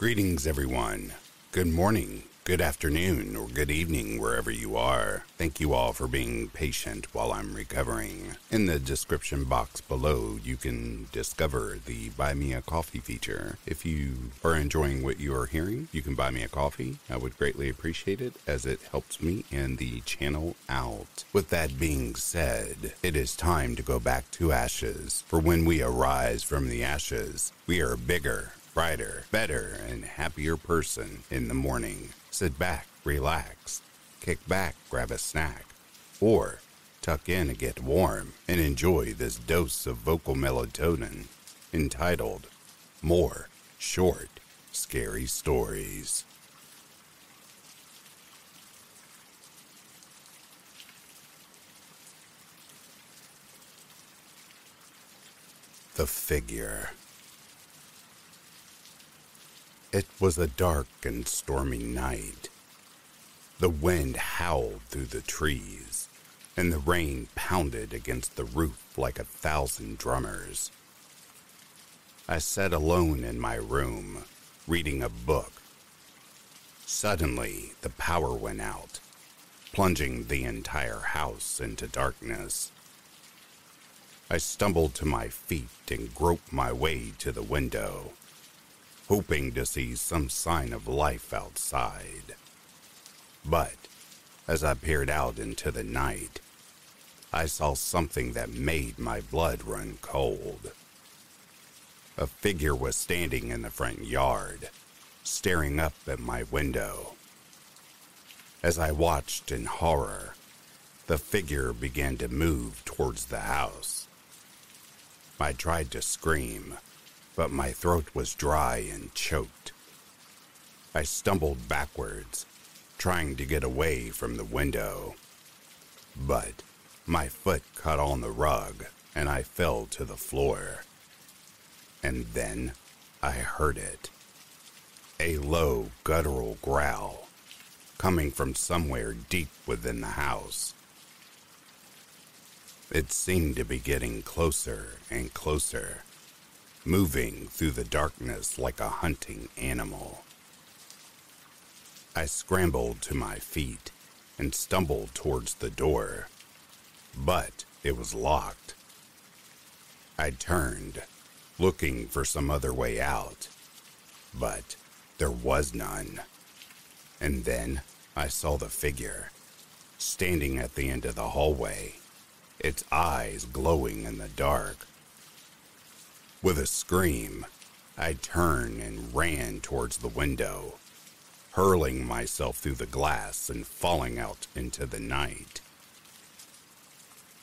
Greetings, everyone. Good morning, good afternoon, or good evening, wherever you are. Thank you all for being patient while I'm recovering. In the description box below, you can discover the Buy Me a Coffee feature. If you are enjoying what you are hearing, you can buy me a coffee. I would greatly appreciate it as it helps me and the channel out. With that being said, it is time to go back to ashes. For when we arise from the ashes, we are bigger brighter, better, and happier person in the morning. Sit back, relax, kick back, grab a snack, or tuck in and get warm and enjoy this dose of vocal melatonin entitled More Short Scary Stories. The Figure. It was a dark and stormy night. The wind howled through the trees, and the rain pounded against the roof like a thousand drummers. I sat alone in my room, reading a book. Suddenly, the power went out, plunging the entire house into darkness. I stumbled to my feet and groped my way to the window hoping to see some sign of life outside. But as I peered out into the night, I saw something that made my blood run cold. A figure was standing in the front yard, staring up at my window. As I watched in horror, the figure began to move towards the house. I tried to scream, but my throat was dry and choked. I stumbled backwards, trying to get away from the window. But my foot caught on the rug and I fell to the floor. And then I heard it a low, guttural growl coming from somewhere deep within the house. It seemed to be getting closer and closer moving through the darkness like a hunting animal. I scrambled to my feet and stumbled towards the door, but it was locked. I turned, looking for some other way out, but there was none. And then I saw the figure, standing at the end of the hallway, its eyes glowing in the dark. With a scream, I turned and ran towards the window, hurling myself through the glass and falling out into the night.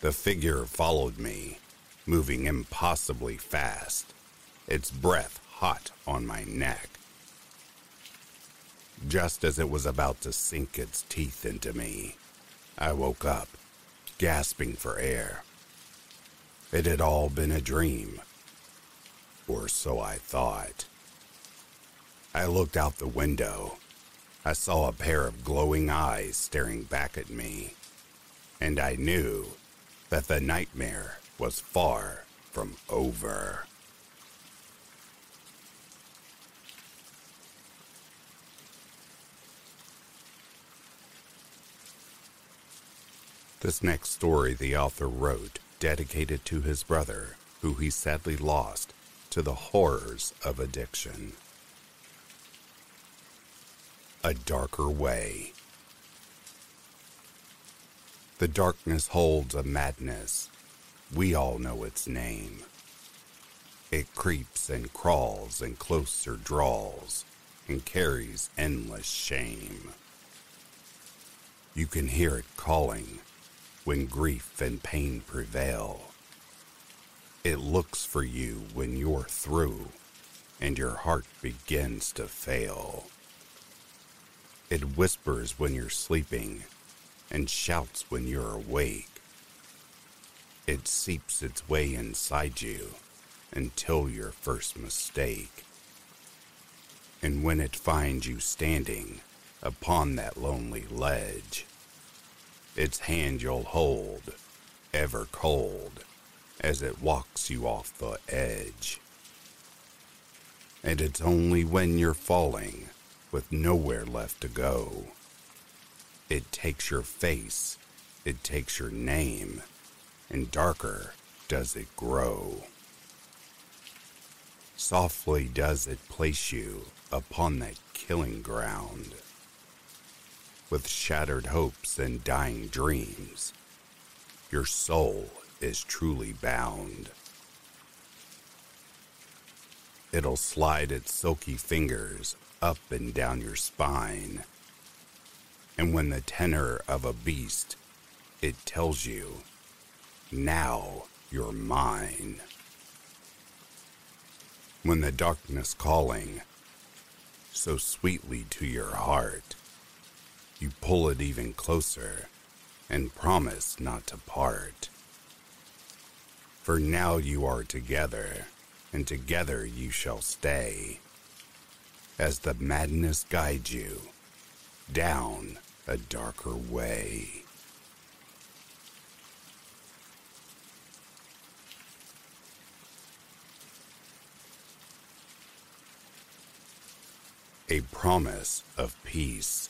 The figure followed me, moving impossibly fast, its breath hot on my neck. Just as it was about to sink its teeth into me, I woke up, gasping for air. It had all been a dream or so I thought. I looked out the window. I saw a pair of glowing eyes staring back at me, and I knew that the nightmare was far from over. This next story the author wrote dedicated to his brother, who he sadly lost to the horrors of addiction. A darker way. The darkness holds a madness. We all know its name. It creeps and crawls and closer draws and carries endless shame. You can hear it calling when grief and pain prevail it looks for you when you're through and your heart begins to fail. It whispers when you're sleeping and shouts when you're awake. It seeps its way inside you until your first mistake. And when it finds you standing upon that lonely ledge, its hand you'll hold, ever cold as it walks you off the edge. And it's only when you're falling with nowhere left to go. It takes your face, it takes your name, and darker does it grow. Softly does it place you upon that killing ground. With shattered hopes and dying dreams, your soul is truly bound. It'll slide its silky fingers up and down your spine. And when the tenor of a beast, it tells you, now you're mine. When the darkness calling so sweetly to your heart, you pull it even closer and promise not to part. For now you are together, and together you shall stay as the madness guides you down a darker way. A promise of peace.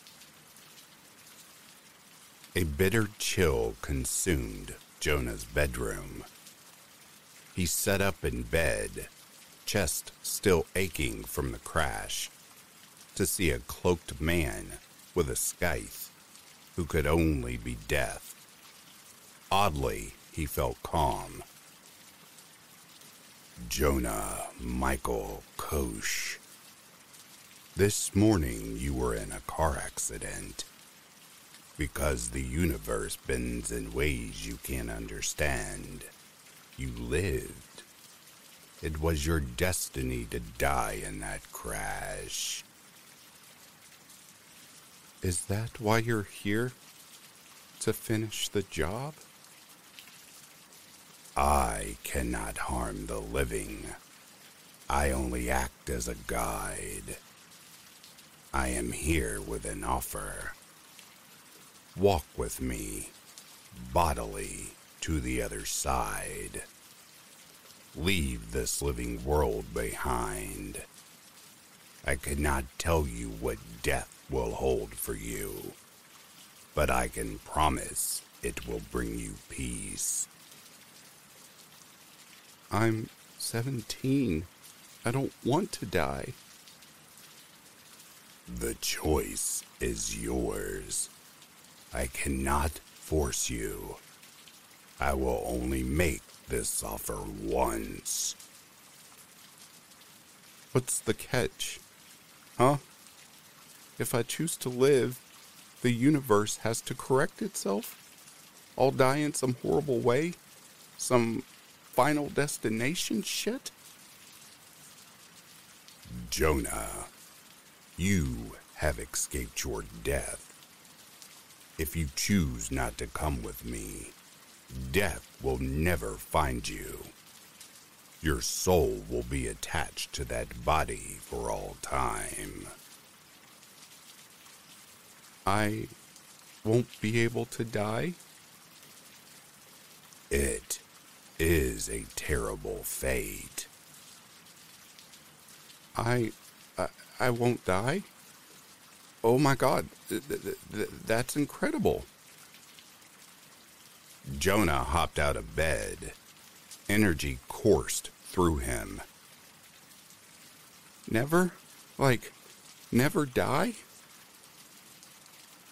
A bitter chill consumed Jonah's bedroom. He sat up in bed, chest still aching from the crash to see a cloaked man with a scythe who could only be death. Oddly, he felt calm. Jonah Michael Kosh. This morning you were in a car accident. Because the universe bends in ways you can't understand. You lived. It was your destiny to die in that crash. Is that why you're here? To finish the job? I cannot harm the living. I only act as a guide. I am here with an offer. Walk with me, bodily, to the other side. Leave this living world behind. I cannot tell you what death will hold for you, but I can promise it will bring you peace. I'm 17. I don't want to die. The choice is yours. I cannot force you. I will only make this offer once. What's the catch? Huh? If I choose to live, the universe has to correct itself? I'll die in some horrible way? Some final destination shit? Jonah, you have escaped your death. If you choose not to come with me, death will never find you. Your soul will be attached to that body for all time. I won't be able to die? It is a terrible fate. I, I, I won't die? Oh my god, th- th- th- that's incredible. Jonah hopped out of bed. Energy coursed through him. Never? Like, never die?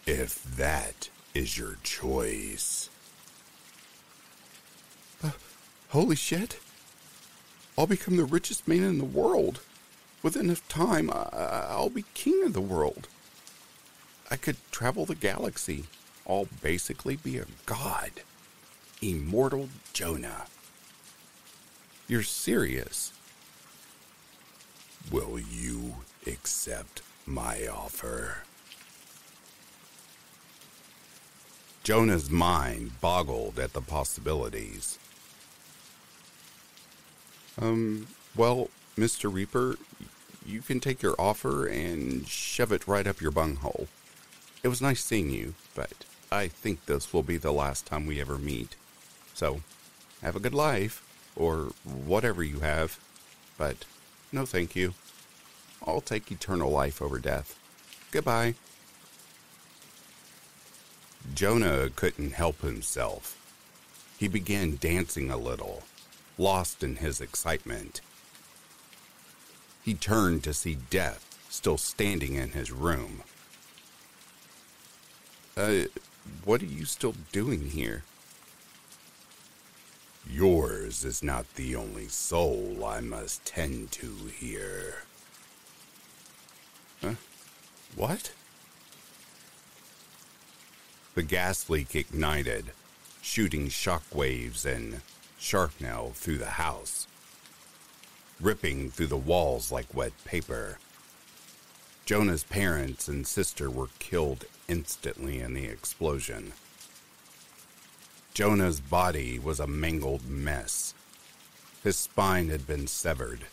If that is your choice. Uh, holy shit. I'll become the richest man in the world. With enough time, I- I'll be king of the world. I could travel the galaxy. I'll basically be a god. Immortal Jonah. You're serious? Will you accept my offer? Jonah's mind boggled at the possibilities. Um, well, Mr. Reaper, you can take your offer and shove it right up your bunghole. It was nice seeing you, but I think this will be the last time we ever meet. So, have a good life, or whatever you have, but no thank you. I'll take eternal life over death. Goodbye. Jonah couldn't help himself. He began dancing a little, lost in his excitement. He turned to see Death still standing in his room. Uh, what are you still doing here? Yours is not the only soul I must tend to here. Huh? What? The gas leak ignited, shooting shockwaves and shrapnel through the house, ripping through the walls like wet paper. Jonah's parents and sister were killed instantly in the explosion. Jonah's body was a mangled mess. His spine had been severed,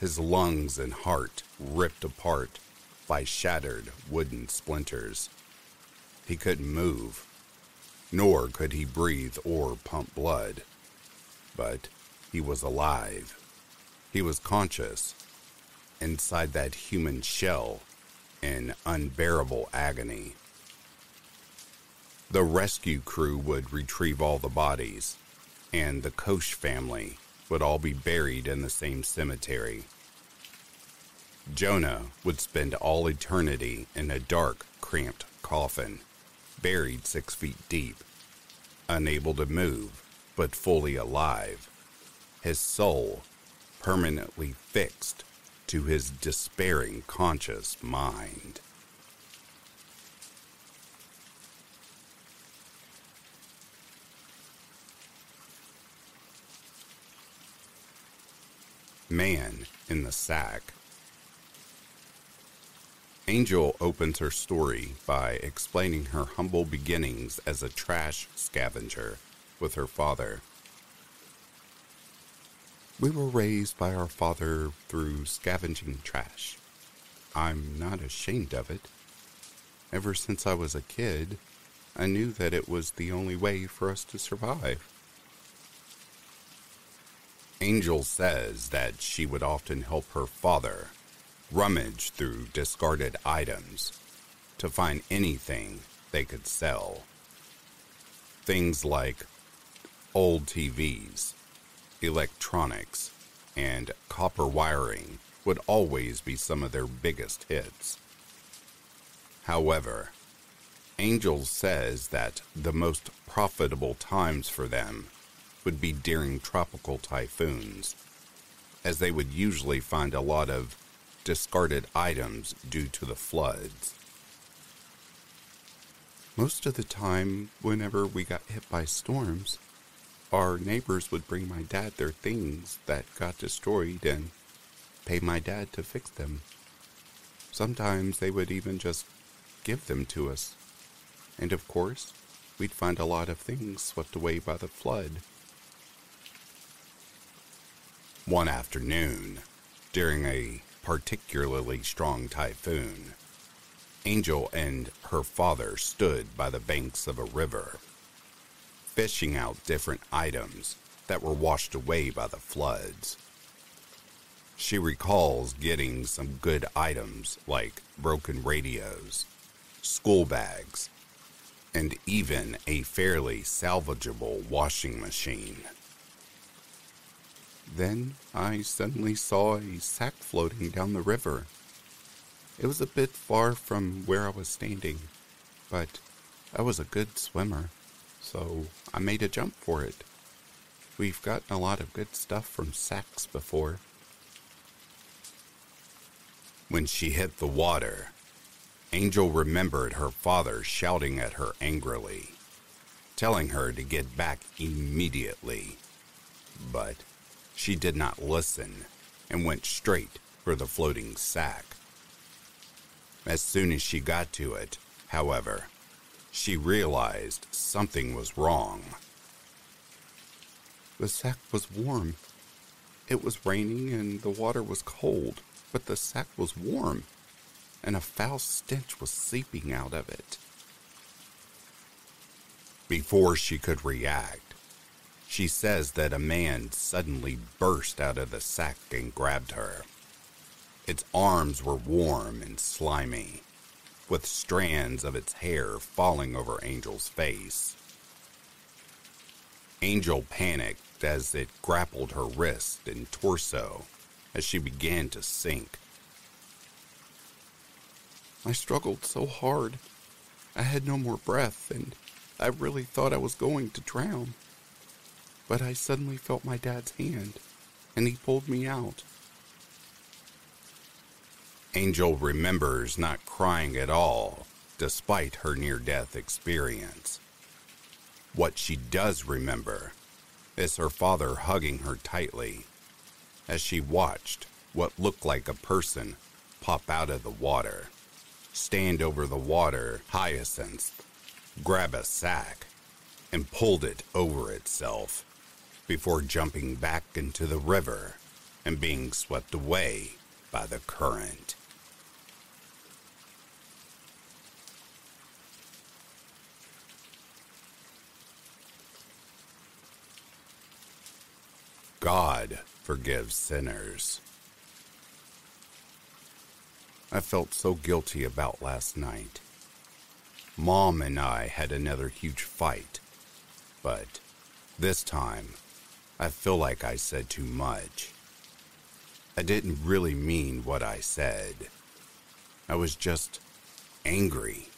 his lungs and heart ripped apart by shattered wooden splinters. He couldn't move, nor could he breathe or pump blood. But he was alive. He was conscious, inside that human shell, in unbearable agony. The rescue crew would retrieve all the bodies, and the Koch family would all be buried in the same cemetery. Jonah would spend all eternity in a dark, cramped coffin, buried six feet deep, unable to move, but fully alive, his soul permanently fixed to his despairing conscious mind. Man in the Sack. Angel opens her story by explaining her humble beginnings as a trash scavenger with her father. We were raised by our father through scavenging trash. I'm not ashamed of it. Ever since I was a kid, I knew that it was the only way for us to survive. Angel says that she would often help her father rummage through discarded items to find anything they could sell. Things like old TVs, electronics, and copper wiring would always be some of their biggest hits. However, Angel says that the most profitable times for them would be during tropical typhoons, as they would usually find a lot of discarded items due to the floods. Most of the time, whenever we got hit by storms, our neighbors would bring my dad their things that got destroyed and pay my dad to fix them. Sometimes they would even just give them to us. And of course, we'd find a lot of things swept away by the flood. One afternoon, during a particularly strong typhoon, Angel and her father stood by the banks of a river, fishing out different items that were washed away by the floods. She recalls getting some good items like broken radios, school bags, and even a fairly salvageable washing machine. Then I suddenly saw a sack floating down the river. It was a bit far from where I was standing, but I was a good swimmer, so I made a jump for it. We've gotten a lot of good stuff from sacks before. When she hit the water, Angel remembered her father shouting at her angrily, telling her to get back immediately. But she did not listen and went straight for the floating sack. As soon as she got to it, however, she realized something was wrong. The sack was warm. It was raining and the water was cold, but the sack was warm, and a foul stench was seeping out of it. Before she could react, she says that a man suddenly burst out of the sack and grabbed her. Its arms were warm and slimy, with strands of its hair falling over Angel's face. Angel panicked as it grappled her wrist and torso as she began to sink. I struggled so hard. I had no more breath, and I really thought I was going to drown. But I suddenly felt my dad's hand, and he pulled me out. Angel remembers not crying at all, despite her near death experience. What she does remember is her father hugging her tightly as she watched what looked like a person pop out of the water, stand over the water hyacinth, grab a sack, and pulled it over itself before jumping back into the river and being swept away by the current. God forgives sinners. I felt so guilty about last night. Mom and I had another huge fight, but this time I feel like I said too much. I didn't really mean what I said. I was just angry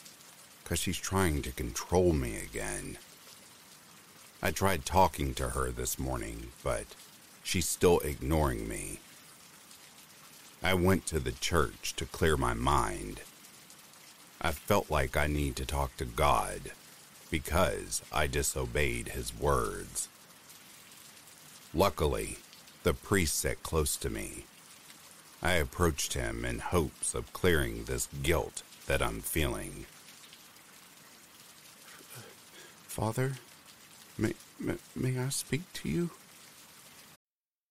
because she's trying to control me again. I tried talking to her this morning, but she's still ignoring me. I went to the church to clear my mind. I felt like I need to talk to God because I disobeyed his words. Luckily, the priest sat close to me. I approached him in hopes of clearing this guilt that I'm feeling. Father, may, may, may I speak to you?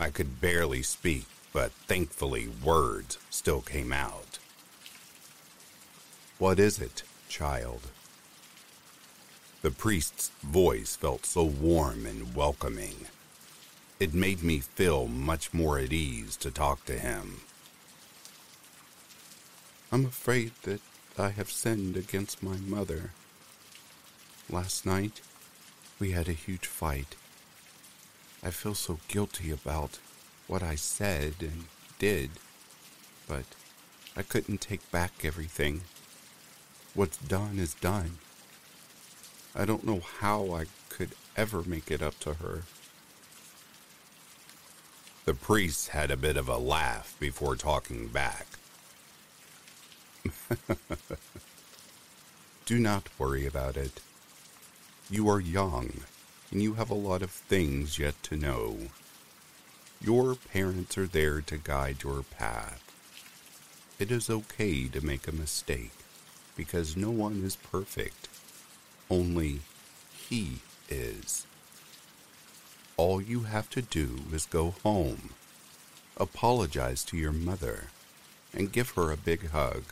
I could barely speak, but thankfully words still came out. What is it, child? The priest's voice felt so warm and welcoming. It made me feel much more at ease to talk to him. I'm afraid that I have sinned against my mother. Last night, we had a huge fight. I feel so guilty about what I said and did, but I couldn't take back everything. What's done is done. I don't know how I could ever make it up to her. The priest had a bit of a laugh before talking back. Do not worry about it. You are young and you have a lot of things yet to know. Your parents are there to guide your path. It is okay to make a mistake because no one is perfect. Only He is. All you have to do is go home, apologize to your mother, and give her a big hug.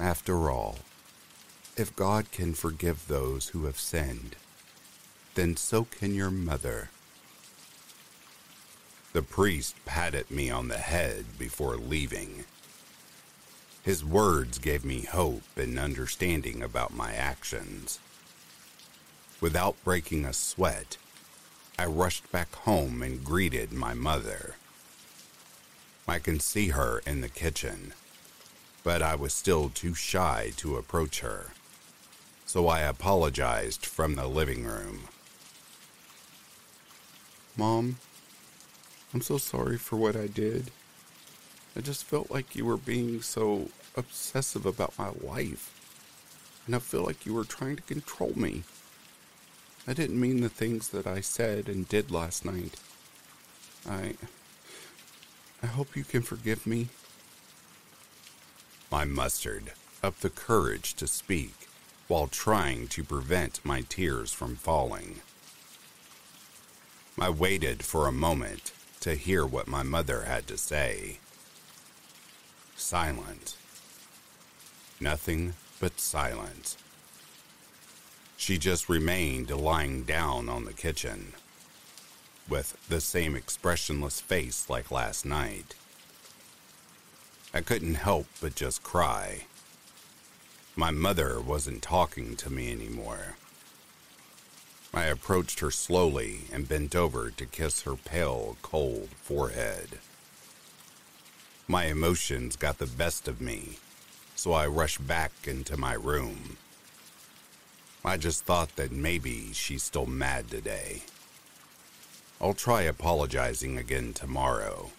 After all, if God can forgive those who have sinned, then so can your mother. The priest patted me on the head before leaving. His words gave me hope and understanding about my actions. Without breaking a sweat, I rushed back home and greeted my mother. I can see her in the kitchen, but I was still too shy to approach her, so I apologized from the living room. Mom, I'm so sorry for what I did. I just felt like you were being so obsessive about my life. And I feel like you were trying to control me. I didn't mean the things that I said and did last night. I. I hope you can forgive me. I mustered up the courage to speak while trying to prevent my tears from falling. I waited for a moment to hear what my mother had to say. Silent. Nothing but silence. She just remained lying down on the kitchen, with the same expressionless face like last night. I couldn't help but just cry. My mother wasn't talking to me anymore. I approached her slowly and bent over to kiss her pale, cold forehead. My emotions got the best of me, so I rushed back into my room. I just thought that maybe she's still mad today. I'll try apologizing again tomorrow.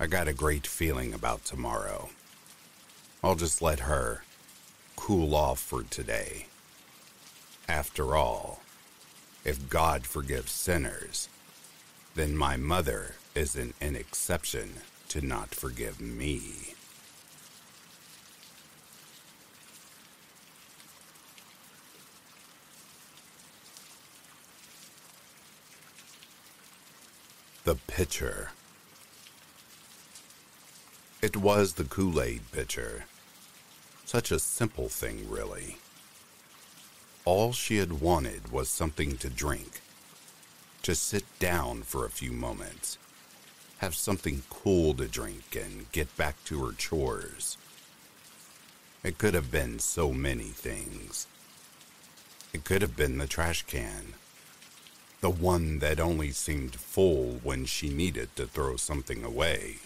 I got a great feeling about tomorrow. I'll just let her cool off for today. After all, if God forgives sinners, then my mother isn't an exception to not forgive me. The pitcher. It was the Kool Aid pitcher. Such a simple thing, really. All she had wanted was something to drink, to sit down for a few moments, have something cool to drink, and get back to her chores. It could have been so many things. It could have been the trash can, the one that only seemed full when she needed to throw something away.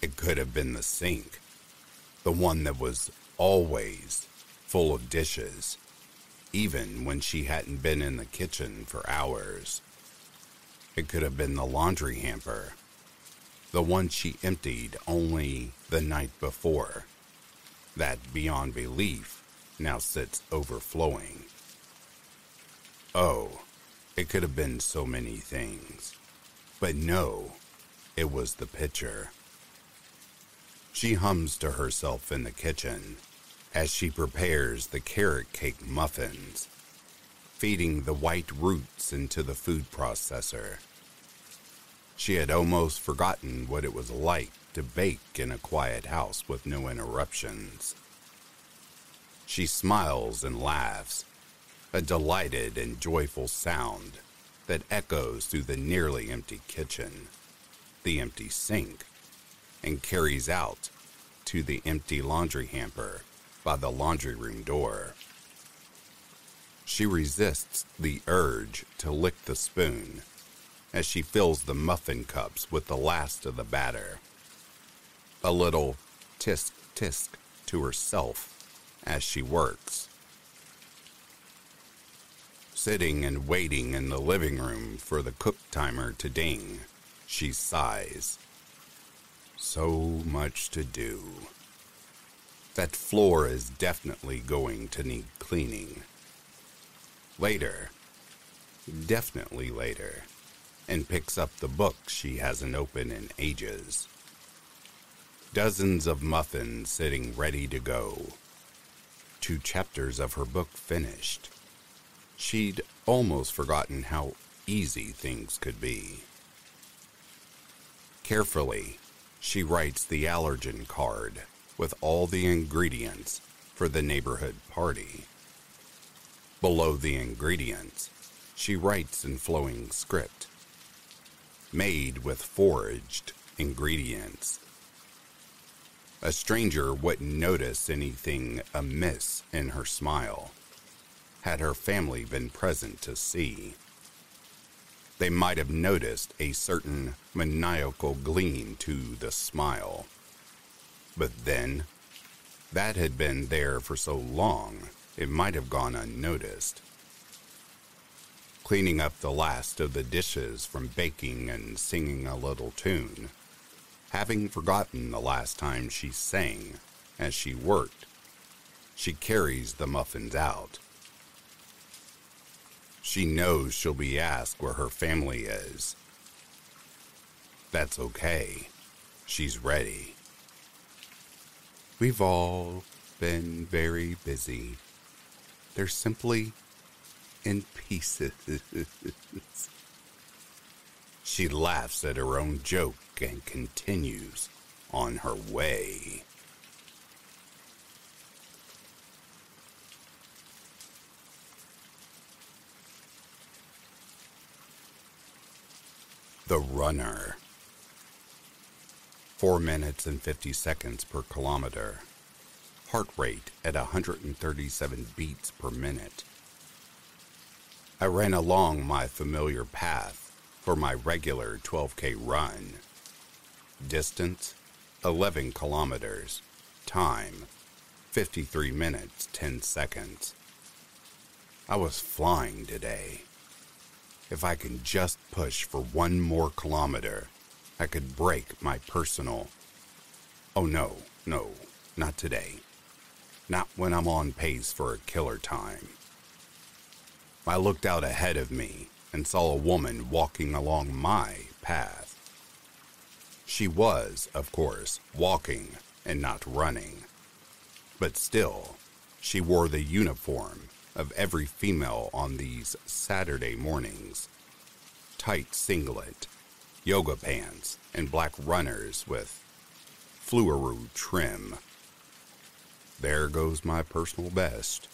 It could have been the sink, the one that was always full of dishes even when she hadn't been in the kitchen for hours. It could have been the laundry hamper, the one she emptied only the night before, that beyond belief now sits overflowing. Oh, it could have been so many things. But no, it was the pitcher. She hums to herself in the kitchen as she prepares the carrot cake muffins, feeding the white roots into the food processor. She had almost forgotten what it was like to bake in a quiet house with no interruptions. She smiles and laughs, a delighted and joyful sound that echoes through the nearly empty kitchen, the empty sink, and carries out to the empty laundry hamper by the laundry room door. She resists the urge to lick the spoon as she fills the muffin cups with the last of the batter. A little tisk tisk to herself as she works. Sitting and waiting in the living room for the cook timer to ding, she sighs. So much to do. That floor is definitely going to need cleaning. Later, definitely later, and picks up the book she hasn't opened in ages. Dozens of muffins sitting ready to go. Two chapters of her book finished. She'd almost forgotten how easy things could be. Carefully, she writes the allergen card with all the ingredients for the neighborhood party. Below the ingredients, she writes in flowing script made with foraged ingredients. A stranger wouldn't notice anything amiss in her smile, had her family been present to see. They might have noticed a certain maniacal gleam to the smile. But then, that had been there for so long, it might have gone unnoticed. Cleaning up the last of the dishes from baking and singing a little tune, having forgotten the last time she sang as she worked, she carries the muffins out. She knows she'll be asked where her family is. That's okay. She's ready. We've all been very busy. They're simply in pieces. she laughs at her own joke and continues on her way. The Runner. 4 minutes and 50 seconds per kilometer. Heart rate at 137 beats per minute. I ran along my familiar path for my regular 12K run. Distance 11 kilometers. Time 53 minutes 10 seconds. I was flying today. If I can just push for one more kilometer, I could break my personal. Oh no, no, not today. Not when I'm on pace for a killer time. I looked out ahead of me and saw a woman walking along my path. She was, of course, walking and not running. But still, she wore the uniform of every female on these Saturday mornings tight singlet, yoga pants, and black runners with fluoro trim. There goes my personal best.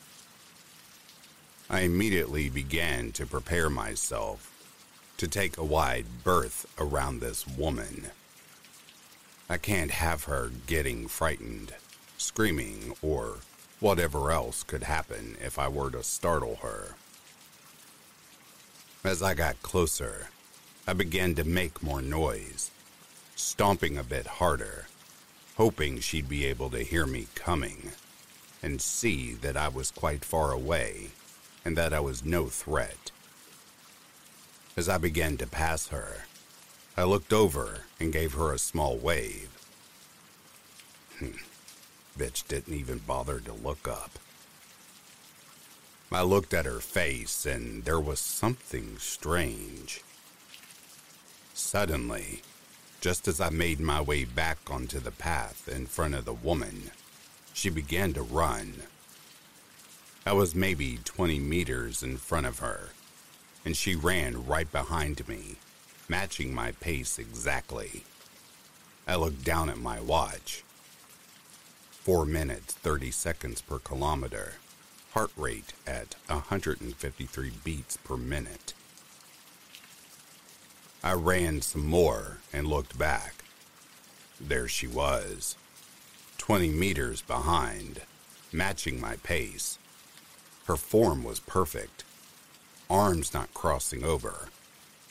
I immediately began to prepare myself to take a wide berth around this woman. I can't have her getting frightened, screaming, or whatever else could happen if I were to startle her. As I got closer, I began to make more noise, stomping a bit harder, hoping she'd be able to hear me coming and see that I was quite far away and that I was no threat. As I began to pass her, I looked over and gave her a small wave. Hmm. Bitch didn't even bother to look up. I looked at her face and there was something strange. Suddenly, just as I made my way back onto the path in front of the woman, she began to run. I was maybe 20 meters in front of her, and she ran right behind me, matching my pace exactly. I looked down at my watch. 4 minutes 30 seconds per kilometer heart rate at 153 beats per minute. I ran some more and looked back. There she was, 20 meters behind, matching my pace. Her form was perfect, arms not crossing over,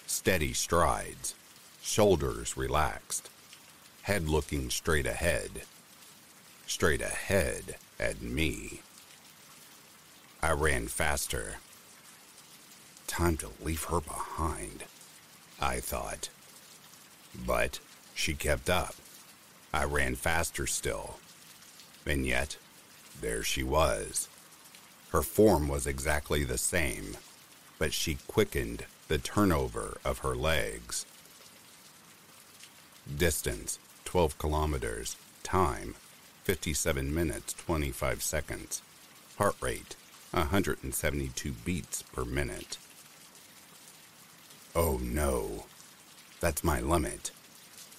steady strides, shoulders relaxed, head looking straight ahead, straight ahead at me. I ran faster. Time to leave her behind, I thought. But she kept up. I ran faster still. And yet, there she was. Her form was exactly the same, but she quickened the turnover of her legs. Distance 12 kilometers. Time 57 minutes 25 seconds. Heart rate 172 beats per minute. Oh no, that's my limit.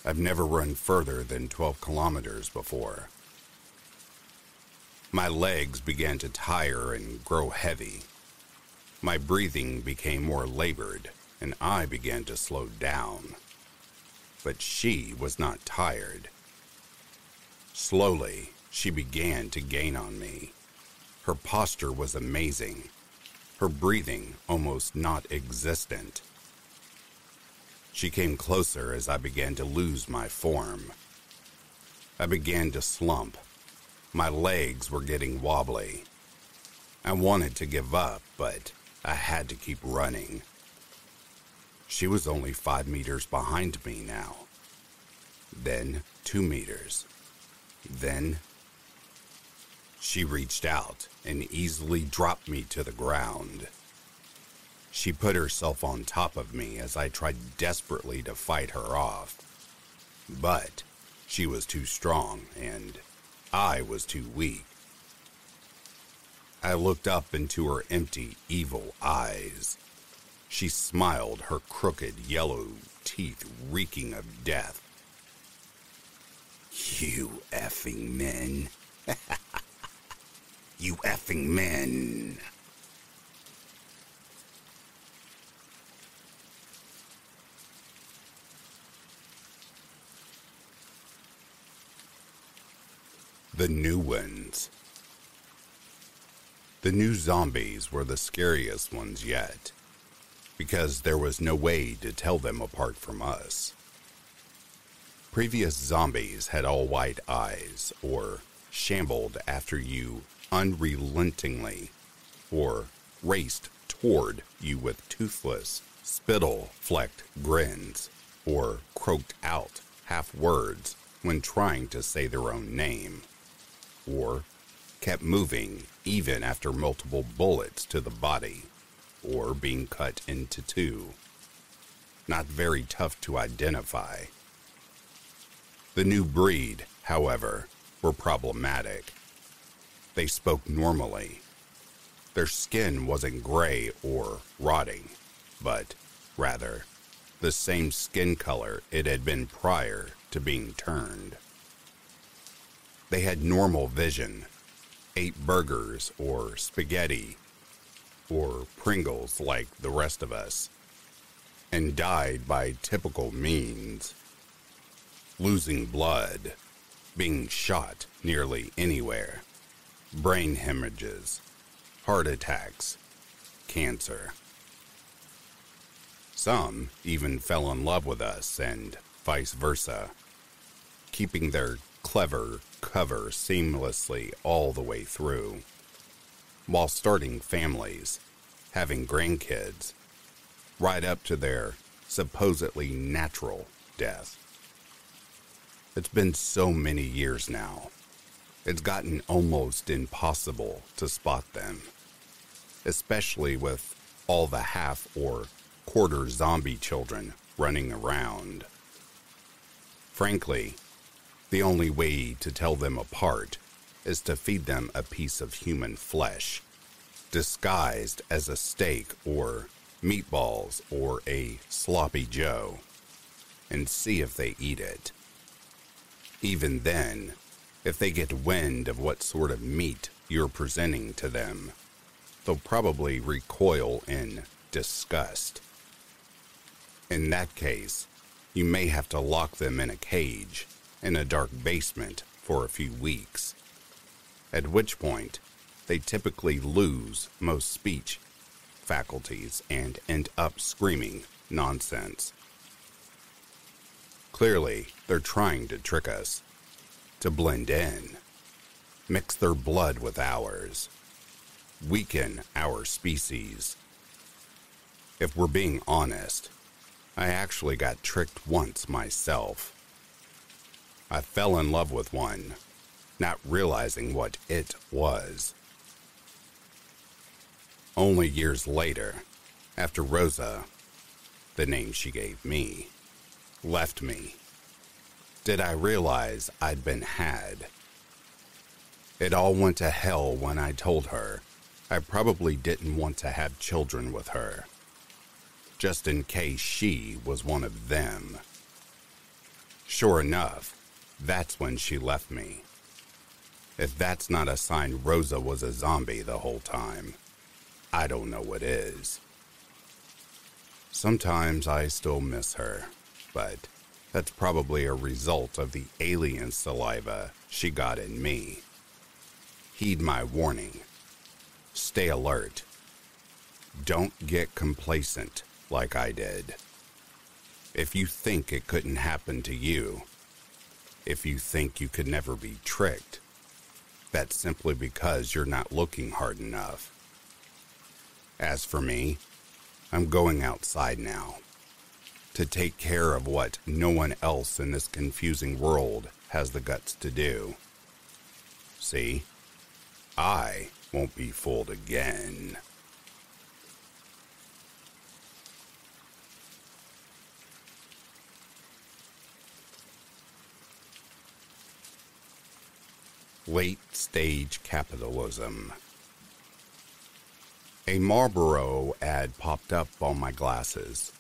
I've never run further than 12 kilometers before. My legs began to tire and grow heavy. My breathing became more labored, and I began to slow down. But she was not tired. Slowly, she began to gain on me. Her posture was amazing, her breathing almost not existent. She came closer as I began to lose my form. I began to slump. My legs were getting wobbly. I wanted to give up, but I had to keep running. She was only five meters behind me now. Then two meters. Then she reached out and easily dropped me to the ground. She put herself on top of me as I tried desperately to fight her off. But she was too strong, and I was too weak. I looked up into her empty, evil eyes. She smiled, her crooked, yellow teeth reeking of death. You effing men. you effing men. The new ones. The new zombies were the scariest ones yet, because there was no way to tell them apart from us. Previous zombies had all white eyes, or shambled after you unrelentingly, or raced toward you with toothless, spittle flecked grins, or croaked out half words when trying to say their own name or kept moving even after multiple bullets to the body or being cut into two. Not very tough to identify. The new breed, however, were problematic. They spoke normally. Their skin wasn't gray or rotting, but rather the same skin color it had been prior to being turned. They had normal vision, ate burgers or spaghetti or Pringles like the rest of us, and died by typical means. Losing blood, being shot nearly anywhere, brain hemorrhages, heart attacks, cancer. Some even fell in love with us and vice versa, keeping their clever cover seamlessly all the way through, while starting families, having grandkids, right up to their supposedly natural death. It's been so many years now. It's gotten almost impossible to spot them, especially with all the half or quarter zombie children running around. Frankly, the only way to tell them apart is to feed them a piece of human flesh, disguised as a steak or meatballs or a sloppy Joe, and see if they eat it. Even then, if they get wind of what sort of meat you're presenting to them, they'll probably recoil in disgust. In that case, you may have to lock them in a cage in a dark basement for a few weeks, at which point they typically lose most speech faculties and end up screaming nonsense. Clearly, they're trying to trick us, to blend in, mix their blood with ours, weaken our species. If we're being honest, I actually got tricked once myself. I fell in love with one, not realizing what it was. Only years later, after Rosa, the name she gave me, left me, did I realize I'd been had. It all went to hell when I told her I probably didn't want to have children with her, just in case she was one of them. Sure enough, that's when she left me. If that's not a sign Rosa was a zombie the whole time, I don't know what is. Sometimes I still miss her, but that's probably a result of the alien saliva she got in me. Heed my warning. Stay alert. Don't get complacent like I did. If you think it couldn't happen to you, if you think you could never be tricked. That's simply because you're not looking hard enough. As for me, I'm going outside now to take care of what no one else in this confusing world has the guts to do. See, I won't be fooled again. Late stage capitalism. A Marlboro ad popped up on my glasses.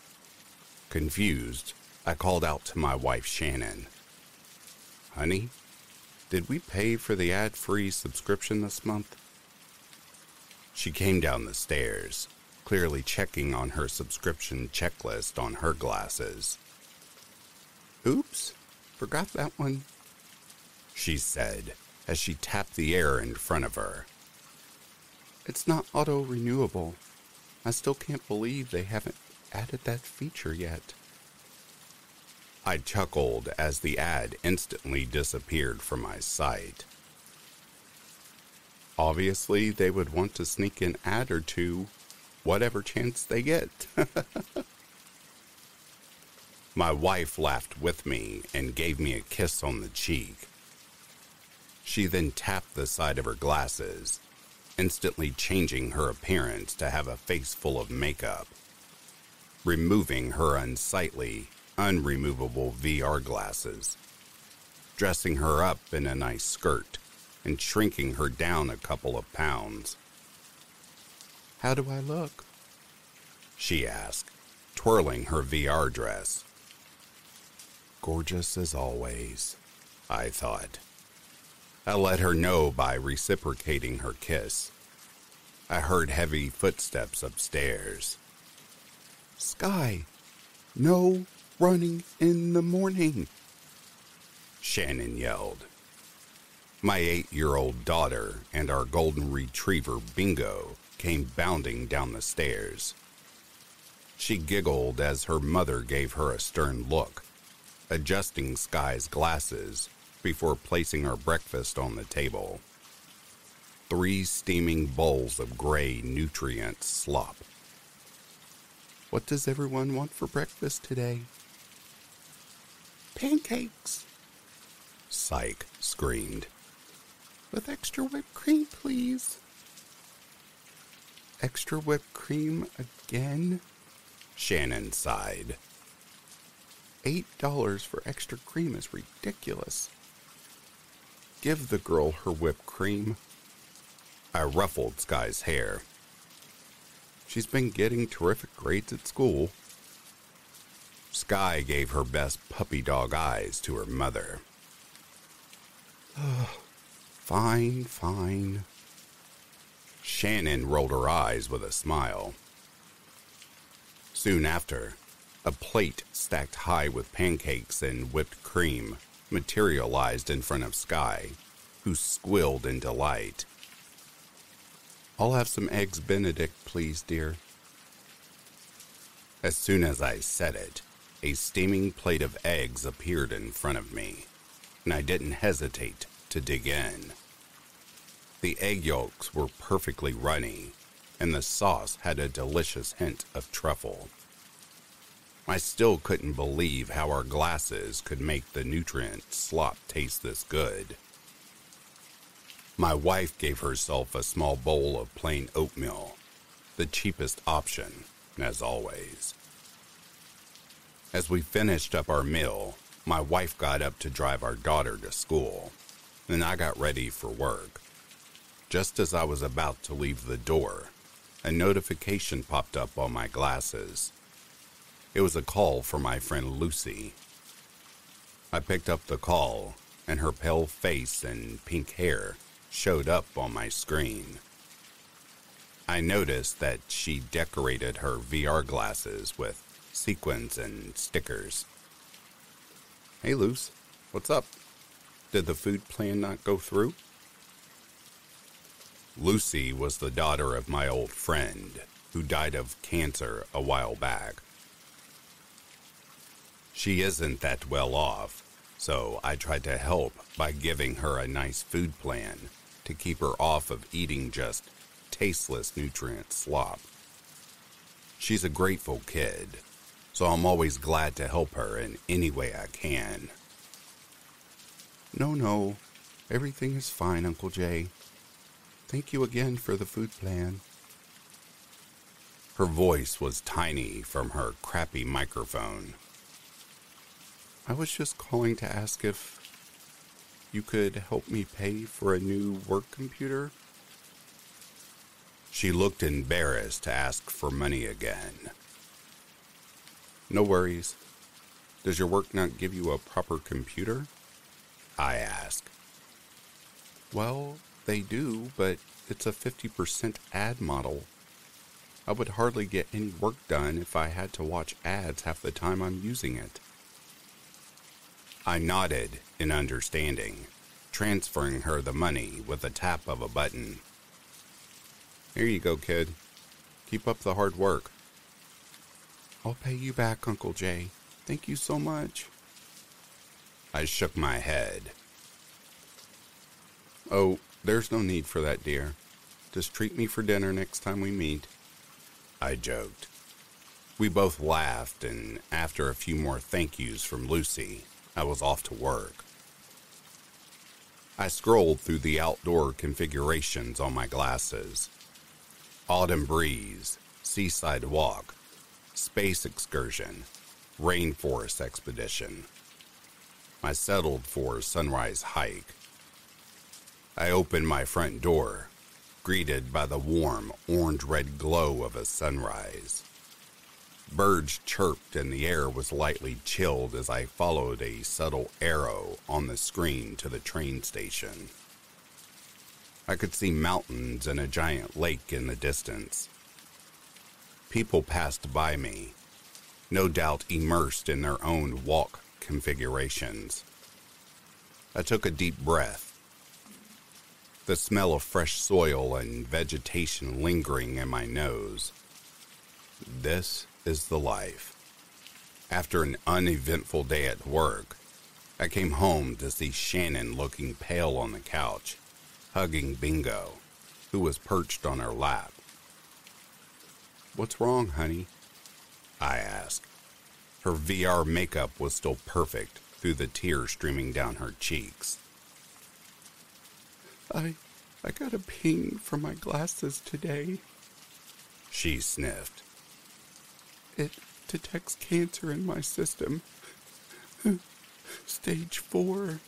Confused, I called out to my wife Shannon. Honey, did we pay for the ad free subscription this month? She came down the stairs, clearly checking on her subscription checklist on her glasses. Oops, forgot that one, she said as she tapped the air in front of her. It's not auto renewable. I still can't believe they haven't added that feature yet. I chuckled as the ad instantly disappeared from my sight. Obviously, they would want to sneak an ad or two, whatever chance they get. my wife laughed with me and gave me a kiss on the cheek. She then tapped the side of her glasses, instantly changing her appearance to have a face full of makeup, removing her unsightly, unremovable VR glasses, dressing her up in a nice skirt, and shrinking her down a couple of pounds. How do I look? She asked, twirling her VR dress. Gorgeous as always, I thought. I let her know by reciprocating her kiss. I heard heavy footsteps upstairs. Sky, no running in the morning, Shannon yelled. My eight year old daughter and our golden retriever, Bingo, came bounding down the stairs. She giggled as her mother gave her a stern look, adjusting Sky's glasses before placing our breakfast on the table. Three steaming bowls of gray nutrient slop. What does everyone want for breakfast today? Pancakes, Sky screamed. With extra whipped cream, please. Extra whipped cream again? Shannon sighed. Eight dollars for extra cream is ridiculous. Give the girl her whipped cream. I ruffled Sky's hair. She's been getting terrific grades at school. Sky gave her best puppy dog eyes to her mother. fine, fine. Shannon rolled her eyes with a smile. Soon after, a plate stacked high with pancakes and whipped cream materialized in front of Sky, who squealed in delight. I'll have some eggs Benedict, please, dear. As soon as I said it, a steaming plate of eggs appeared in front of me, and I didn't hesitate to dig in. The egg yolks were perfectly runny, and the sauce had a delicious hint of truffle. I still couldn't believe how our glasses could make the nutrient slop taste this good. My wife gave herself a small bowl of plain oatmeal, the cheapest option, as always. As we finished up our meal, my wife got up to drive our daughter to school, and I got ready for work. Just as I was about to leave the door, a notification popped up on my glasses. It was a call for my friend Lucy. I picked up the call, and her pale face and pink hair showed up on my screen. I noticed that she decorated her VR glasses with sequins and stickers. Hey, Luce, what's up? Did the food plan not go through? Lucy was the daughter of my old friend who died of cancer a while back. She isn't that well off, so I tried to help by giving her a nice food plan to keep her off of eating just tasteless nutrient slop. She's a grateful kid, so I'm always glad to help her in any way I can. No, no, everything is fine, Uncle Jay. Thank you again for the food plan. Her voice was tiny from her crappy microphone. I was just calling to ask if. you could help me pay for a new work computer? She looked embarrassed to ask for money again. No worries. Does your work not give you a proper computer? I ask. Well, they do, but it's a 50% ad model. I would hardly get any work done if I had to watch ads half the time I'm using it. I nodded in understanding, transferring her the money with a tap of a button. Here you go, kid. Keep up the hard work. I'll pay you back, Uncle Jay. Thank you so much. I shook my head. Oh, there's no need for that, dear. Just treat me for dinner next time we meet. I joked. We both laughed, and after a few more thank yous from Lucy, I was off to work. I scrolled through the outdoor configurations on my glasses. Autumn breeze, seaside walk, space excursion, rainforest expedition. I settled for sunrise hike. I opened my front door, greeted by the warm orange red glow of a sunrise. Birds chirped and the air was lightly chilled as I followed a subtle arrow on the screen to the train station. I could see mountains and a giant lake in the distance. People passed by me, no doubt immersed in their own walk configurations. I took a deep breath. The smell of fresh soil and vegetation lingering in my nose. This is the life. After an uneventful day at work, I came home to see Shannon looking pale on the couch, hugging Bingo, who was perched on her lap. What's wrong, honey? I asked. Her VR makeup was still perfect through the tears streaming down her cheeks. I I got a ping from my glasses today. She sniffed. It detects cancer in my system. Stage four.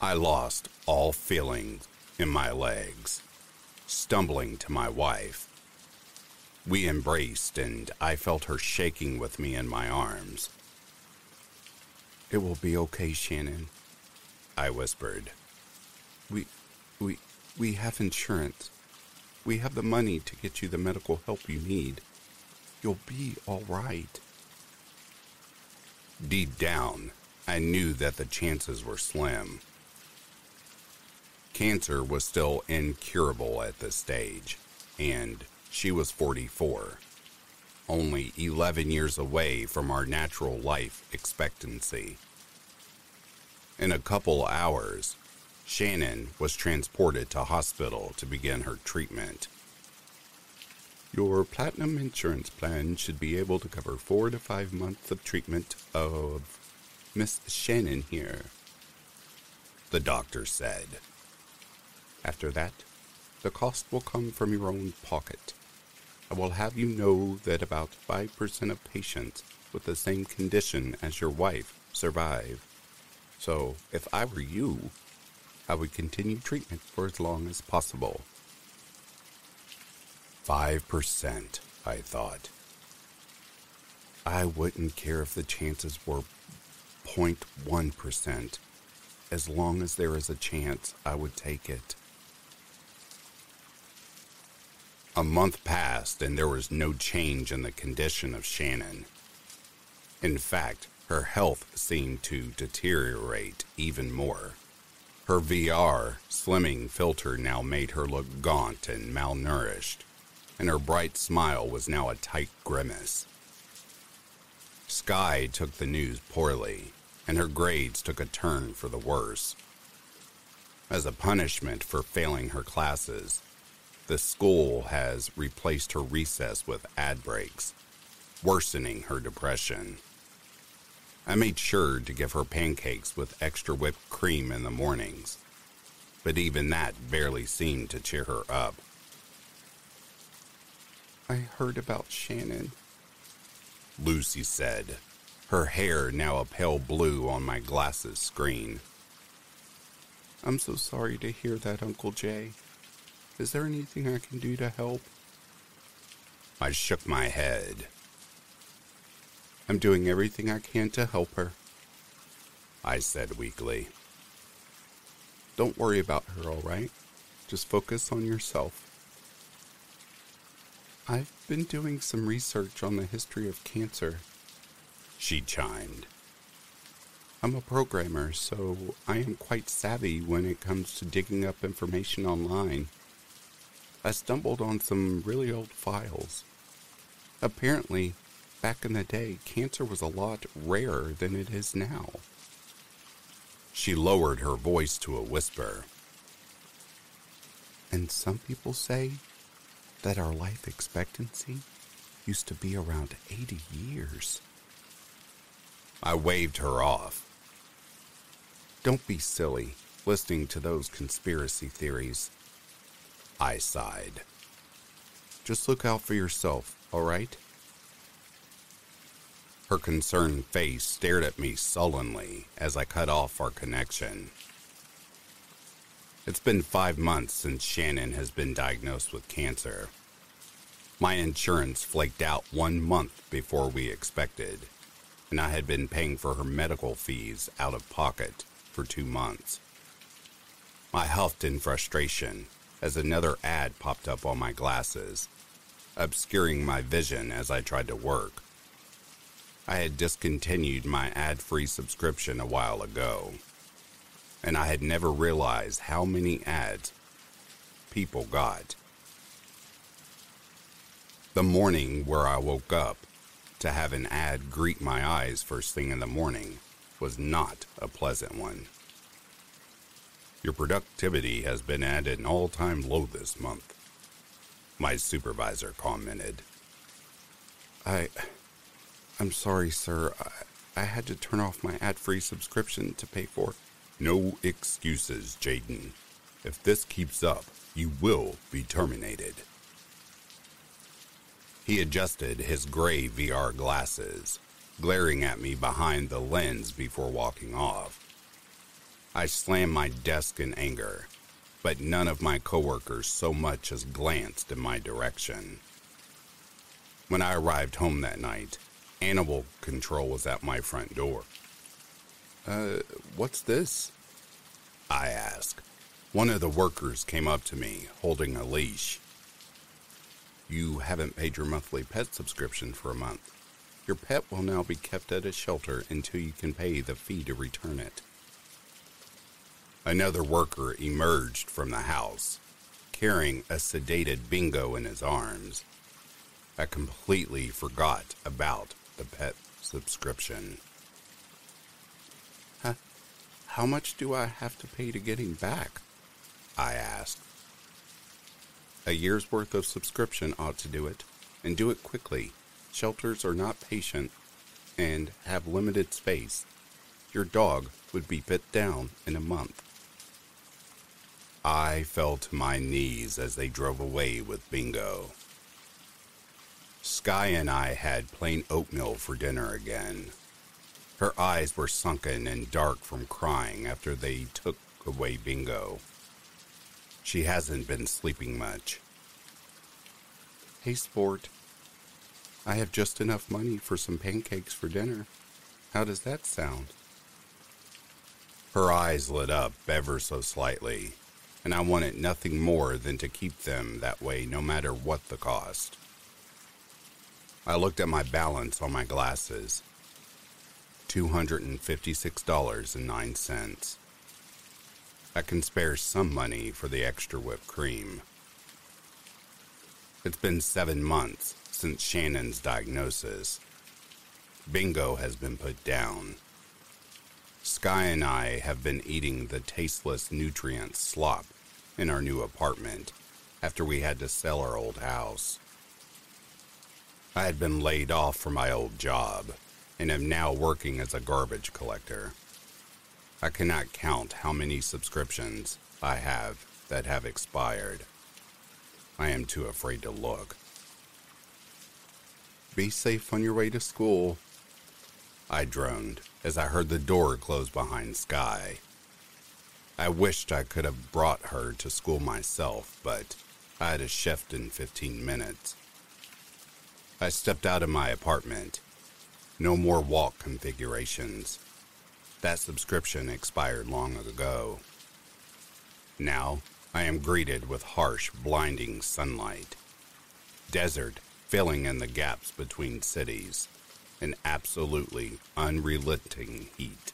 I lost all feeling in my legs, stumbling to my wife. We embraced, and I felt her shaking with me in my arms. It will be okay, Shannon, I whispered. We, we, we have insurance. We have the money to get you the medical help you need. You'll be all right. Deep down, I knew that the chances were slim. Cancer was still incurable at this stage, and she was 44, only 11 years away from our natural life expectancy. In a couple hours, Shannon was transported to hospital to begin her treatment. Your platinum insurance plan should be able to cover four to five months of treatment of Miss Shannon here, the doctor said. After that, the cost will come from your own pocket. I will have you know that about 5% of patients with the same condition as your wife survive. So, if I were you, I would continue treatment for as long as possible. 5%, I thought. I wouldn't care if the chances were 0.1%. As long as there is a chance, I would take it. A month passed and there was no change in the condition of Shannon. In fact, her health seemed to deteriorate even more. Her VR slimming filter now made her look gaunt and malnourished and her bright smile was now a tight grimace. Sky took the news poorly, and her grades took a turn for the worse. As a punishment for failing her classes, the school has replaced her recess with ad breaks, worsening her depression. I made sure to give her pancakes with extra whipped cream in the mornings, but even that barely seemed to cheer her up. I heard about Shannon, Lucy said, her hair now a pale blue on my glasses screen. I'm so sorry to hear that, Uncle Jay. Is there anything I can do to help? I shook my head. I'm doing everything I can to help her, I said weakly. Don't worry about her, all right? Just focus on yourself. I've been doing some research on the history of cancer, she chimed. I'm a programmer, so I am quite savvy when it comes to digging up information online. I stumbled on some really old files. Apparently, back in the day, cancer was a lot rarer than it is now. She lowered her voice to a whisper. And some people say that our life expectancy used to be around 80 years. I waved her off. Don't be silly listening to those conspiracy theories. I sighed. Just look out for yourself, all right? Her concerned face stared at me sullenly as I cut off our connection. It's been five months since Shannon has been diagnosed with cancer. My insurance flaked out one month before we expected, and I had been paying for her medical fees out of pocket for two months. I huffed in frustration as another ad popped up on my glasses, obscuring my vision as I tried to work. I had discontinued my ad free subscription a while ago, and I had never realized how many ads people got. The morning where I woke up to have an ad greet my eyes first thing in the morning was not a pleasant one. Your productivity has been at an all time low this month, my supervisor commented. I. I'm sorry, sir. I, I had to turn off my ad free subscription to pay for. No excuses, Jaden. If this keeps up, you will be terminated. He adjusted his gray VR glasses glaring at me behind the lens before walking off. I slammed my desk in anger, but none of my coworkers so much as glanced in my direction. When I arrived home that night, animal control was at my front door. Uh, what's this? I asked. One of the workers came up to me, holding a leash. You haven't paid your monthly pet subscription for a month. Your pet will now be kept at a shelter until you can pay the fee to return it. Another worker emerged from the house, carrying a sedated bingo in his arms. I completely forgot about the pet subscription. How much do I have to pay to get him back? I asked. A year's worth of subscription ought to do it, and do it quickly. Shelters are not patient and have limited space. Your dog would be bit down in a month. I fell to my knees as they drove away with Bingo. Sky and I had plain oatmeal for dinner again. Her eyes were sunken and dark from crying after they took away Bingo. She hasn't been sleeping much. Hey, Sport, I have just enough money for some pancakes for dinner. How does that sound? Her eyes lit up ever so slightly, and I wanted nothing more than to keep them that way no matter what the cost. I looked at my balance on my glasses $256.09. I can spare some money for the extra whipped cream. It's been seven months since Shannon's diagnosis. Bingo has been put down. Sky and I have been eating the tasteless nutrient slop in our new apartment after we had to sell our old house. I had been laid off from my old job and am now working as a garbage collector. I cannot count how many subscriptions I have that have expired. I am too afraid to look. Be safe on your way to school. I droned as I heard the door close behind Sky. I wished I could have brought her to school myself, but I had a shift in 15 minutes. I stepped out of my apartment. No more walk configurations. That subscription expired long ago. Now I am greeted with harsh, blinding sunlight. Desert filling in the gaps between cities, and absolutely unrelenting heat.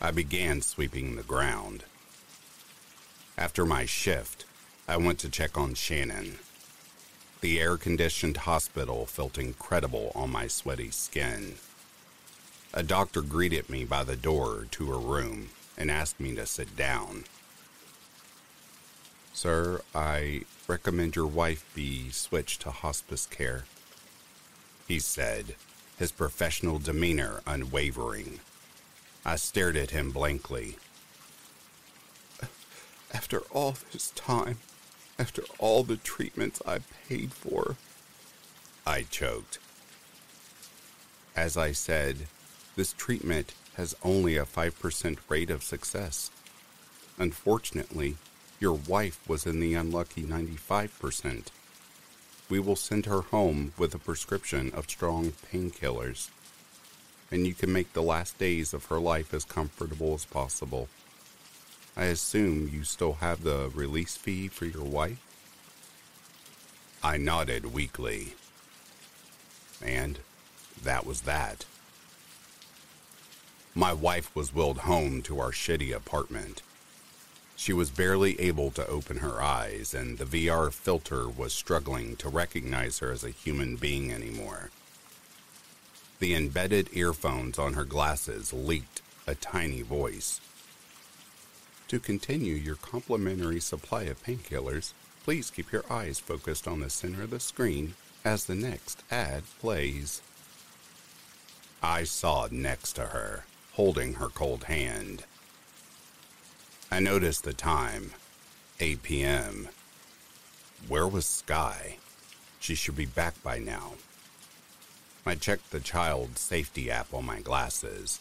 I began sweeping the ground. After my shift, I went to check on Shannon. The air conditioned hospital felt incredible on my sweaty skin. A doctor greeted me by the door to her room and asked me to sit down. Sir, I recommend your wife be switched to hospice care, he said, his professional demeanor unwavering. I stared at him blankly. After all this time, after all the treatments I paid for, I choked. As I said, this treatment has only a 5% rate of success. Unfortunately, your wife was in the unlucky 95%. We will send her home with a prescription of strong painkillers and you can make the last days of her life as comfortable as possible. I assume you still have the release fee for your wife? I nodded weakly. And that was that. My wife was wheeled home to our shitty apartment. She was barely able to open her eyes, and the VR filter was struggling to recognize her as a human being anymore. The embedded earphones on her glasses leaked a tiny voice. To continue your complimentary supply of painkillers, please keep your eyes focused on the center of the screen as the next ad plays. I saw next to her, holding her cold hand. I noticed the time 8 p.m. Where was Sky? She should be back by now. I checked the child safety app on my glasses.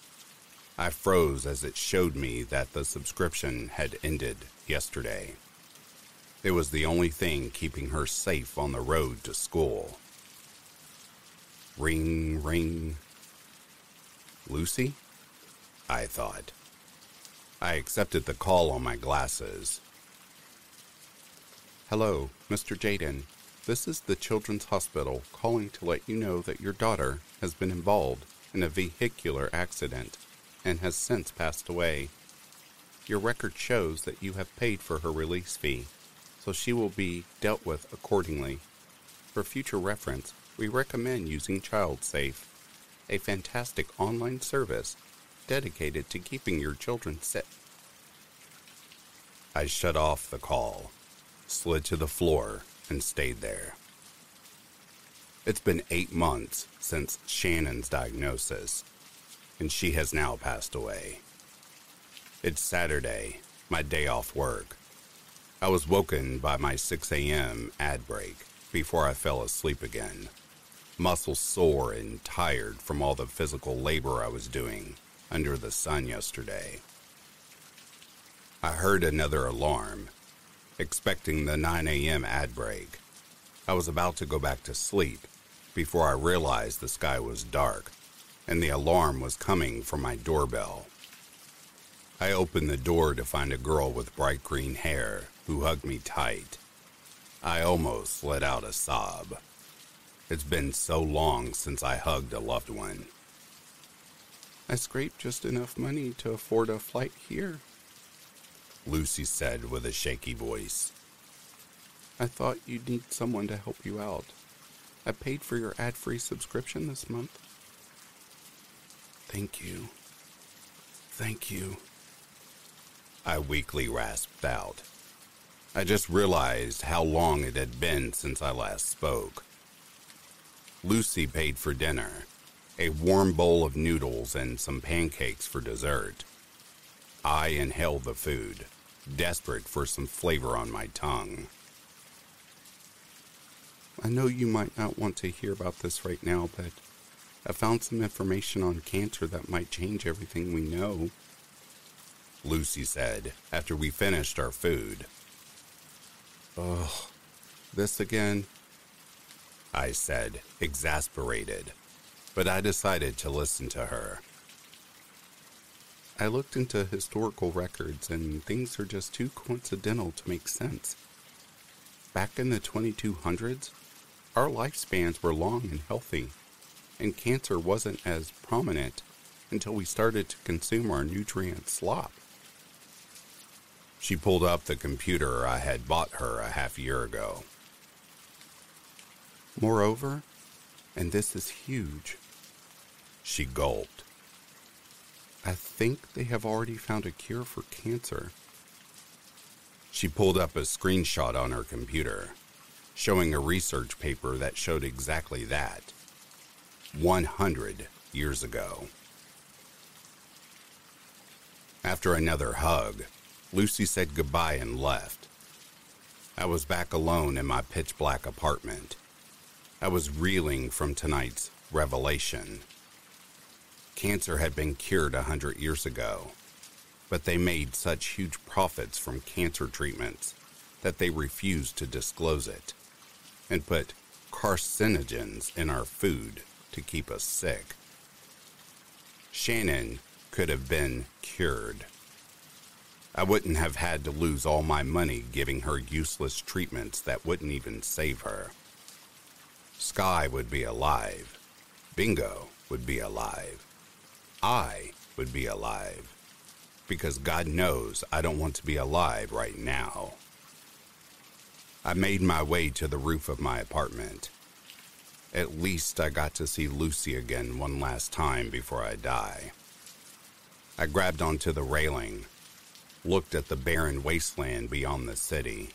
I froze as it showed me that the subscription had ended yesterday. It was the only thing keeping her safe on the road to school. Ring, ring. Lucy? I thought. I accepted the call on my glasses. Hello, Mr. Jaden. This is the Children's Hospital calling to let you know that your daughter has been involved in a vehicular accident and has since passed away. Your record shows that you have paid for her release fee, so she will be dealt with accordingly. For future reference, we recommend using ChildSafe, a fantastic online service dedicated to keeping your children safe. I shut off the call, slid to the floor, and stayed there. It's been eight months since Shannon's diagnosis, and she has now passed away. It's Saturday, my day off work. I was woken by my 6 a.m. ad break before I fell asleep again, muscles sore and tired from all the physical labor I was doing under the sun yesterday. I heard another alarm expecting the 9 a.m. ad break. I was about to go back to sleep before I realized the sky was dark and the alarm was coming from my doorbell. I opened the door to find a girl with bright green hair who hugged me tight. I almost let out a sob. It's been so long since I hugged a loved one. I scraped just enough money to afford a flight here, Lucy said with a shaky voice. I thought you'd need someone to help you out. I paid for your ad free subscription this month. Thank you. Thank you. I weakly rasped out. I just realized how long it had been since I last spoke. Lucy paid for dinner a warm bowl of noodles and some pancakes for dessert. I inhaled the food, desperate for some flavor on my tongue. I know you might not want to hear about this right now, but I found some information on cancer that might change everything we know. Lucy said after we finished our food. Oh, this again? I said, exasperated, but I decided to listen to her. I looked into historical records and things are just too coincidental to make sense. Back in the 2200s, our lifespans were long and healthy, and cancer wasn't as prominent until we started to consume our nutrient slop. She pulled up the computer I had bought her a half year ago. Moreover, and this is huge, she gulped. I think they have already found a cure for cancer. She pulled up a screenshot on her computer, showing a research paper that showed exactly that 100 years ago. After another hug, Lucy said goodbye and left. I was back alone in my pitch black apartment. I was reeling from tonight's revelation. Cancer had been cured a hundred years ago, but they made such huge profits from cancer treatments that they refused to disclose it and put carcinogens in our food to keep us sick. Shannon could have been cured. I wouldn't have had to lose all my money giving her useless treatments that wouldn't even save her. Sky would be alive. Bingo would be alive. I would be alive. Because God knows I don't want to be alive right now. I made my way to the roof of my apartment. At least I got to see Lucy again one last time before I die. I grabbed onto the railing looked at the barren wasteland beyond the city.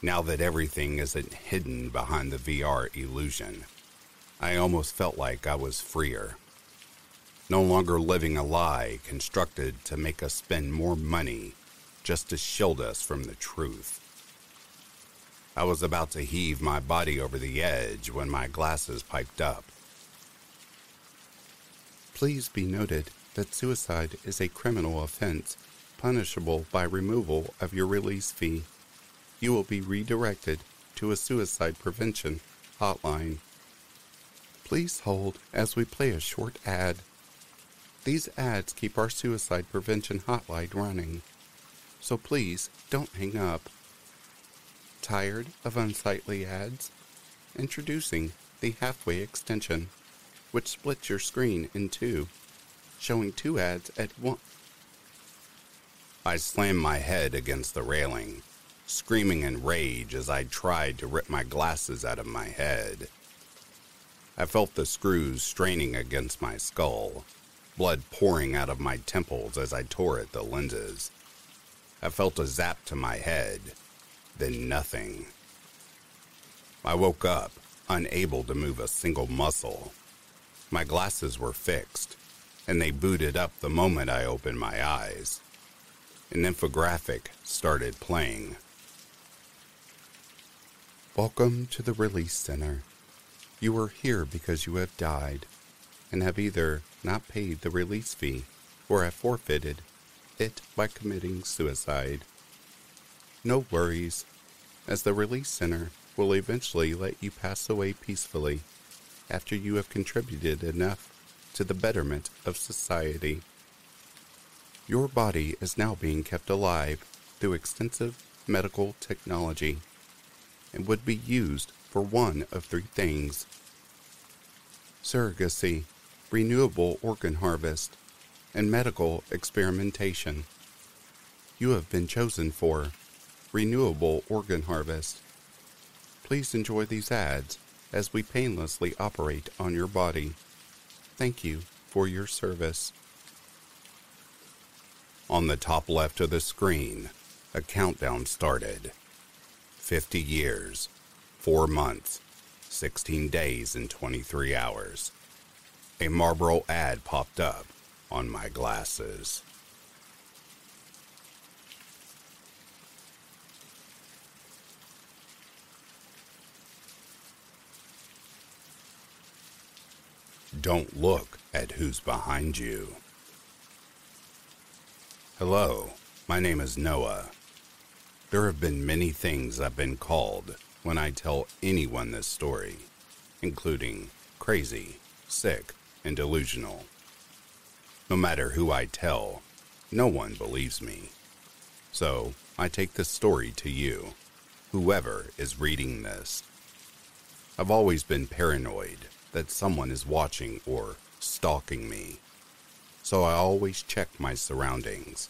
Now that everything isn't hidden behind the VR illusion, I almost felt like I was freer. No longer living a lie constructed to make us spend more money just to shield us from the truth. I was about to heave my body over the edge when my glasses piped up. Please be noted that suicide is a criminal offense punishable by removal of your release fee. You will be redirected to a suicide prevention hotline. Please hold as we play a short ad. These ads keep our suicide prevention hotline running, so please don't hang up. Tired of unsightly ads? Introducing the halfway extension, which splits your screen in two, showing two ads at once I slammed my head against the railing, screaming in rage as I tried to rip my glasses out of my head. I felt the screws straining against my skull, blood pouring out of my temples as I tore at the lenses. I felt a zap to my head, then nothing. I woke up, unable to move a single muscle. My glasses were fixed, and they booted up the moment I opened my eyes an infographic started playing. Welcome to the Release Center. You are here because you have died and have either not paid the release fee or have forfeited it by committing suicide. No worries, as the Release Center will eventually let you pass away peacefully after you have contributed enough to the betterment of society. Your body is now being kept alive through extensive medical technology and would be used for one of three things surrogacy, renewable organ harvest, and medical experimentation. You have been chosen for renewable organ harvest. Please enjoy these ads as we painlessly operate on your body. Thank you for your service. On the top left of the screen, a countdown started. 50 years, 4 months, 16 days, and 23 hours. A Marlboro ad popped up on my glasses. Don't look at who's behind you. Hello, my name is Noah. There have been many things I've been called when I tell anyone this story, including crazy, sick, and delusional. No matter who I tell, no one believes me. So I take this story to you, whoever is reading this. I've always been paranoid that someone is watching or stalking me, so I always check my surroundings.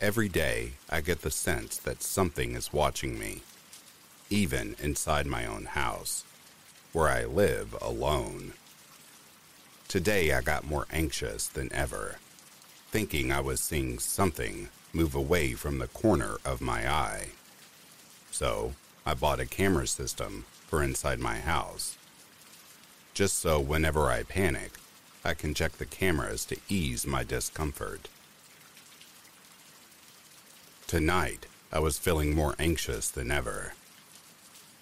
Every day, I get the sense that something is watching me, even inside my own house, where I live alone. Today, I got more anxious than ever, thinking I was seeing something move away from the corner of my eye. So, I bought a camera system for inside my house. Just so whenever I panic, I can check the cameras to ease my discomfort. Tonight, I was feeling more anxious than ever.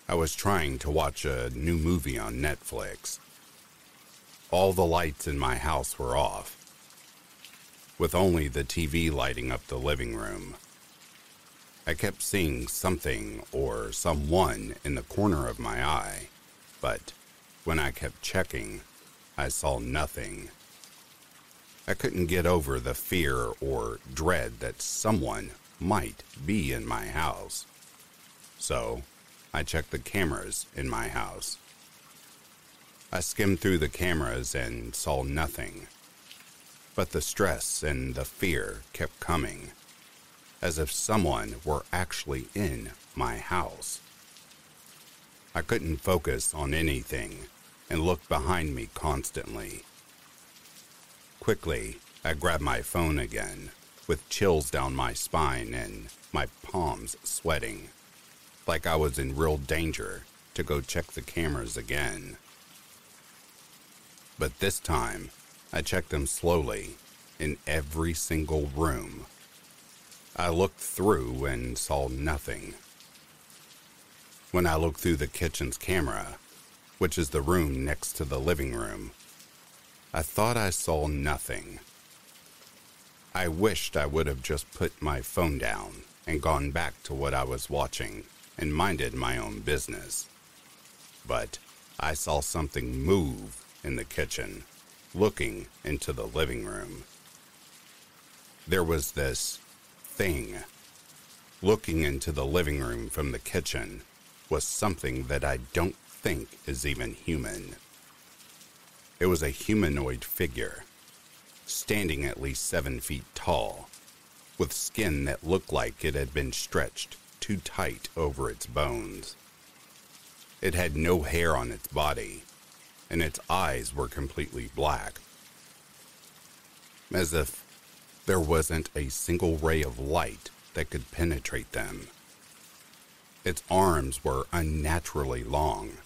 I was trying to watch a new movie on Netflix. All the lights in my house were off, with only the TV lighting up the living room. I kept seeing something or someone in the corner of my eye, but when I kept checking, I saw nothing. I couldn't get over the fear or dread that someone might be in my house. So I checked the cameras in my house. I skimmed through the cameras and saw nothing. But the stress and the fear kept coming, as if someone were actually in my house. I couldn't focus on anything and looked behind me constantly. Quickly, I grabbed my phone again with chills down my spine and my palms sweating, like I was in real danger to go check the cameras again. But this time, I checked them slowly in every single room. I looked through and saw nothing. When I looked through the kitchen's camera, which is the room next to the living room, I thought I saw nothing. I wished I would have just put my phone down and gone back to what I was watching and minded my own business. But I saw something move in the kitchen, looking into the living room. There was this thing. Looking into the living room from the kitchen was something that I don't think is even human. It was a humanoid figure standing at least seven feet tall, with skin that looked like it had been stretched too tight over its bones. It had no hair on its body, and its eyes were completely black, as if there wasn't a single ray of light that could penetrate them. Its arms were unnaturally long,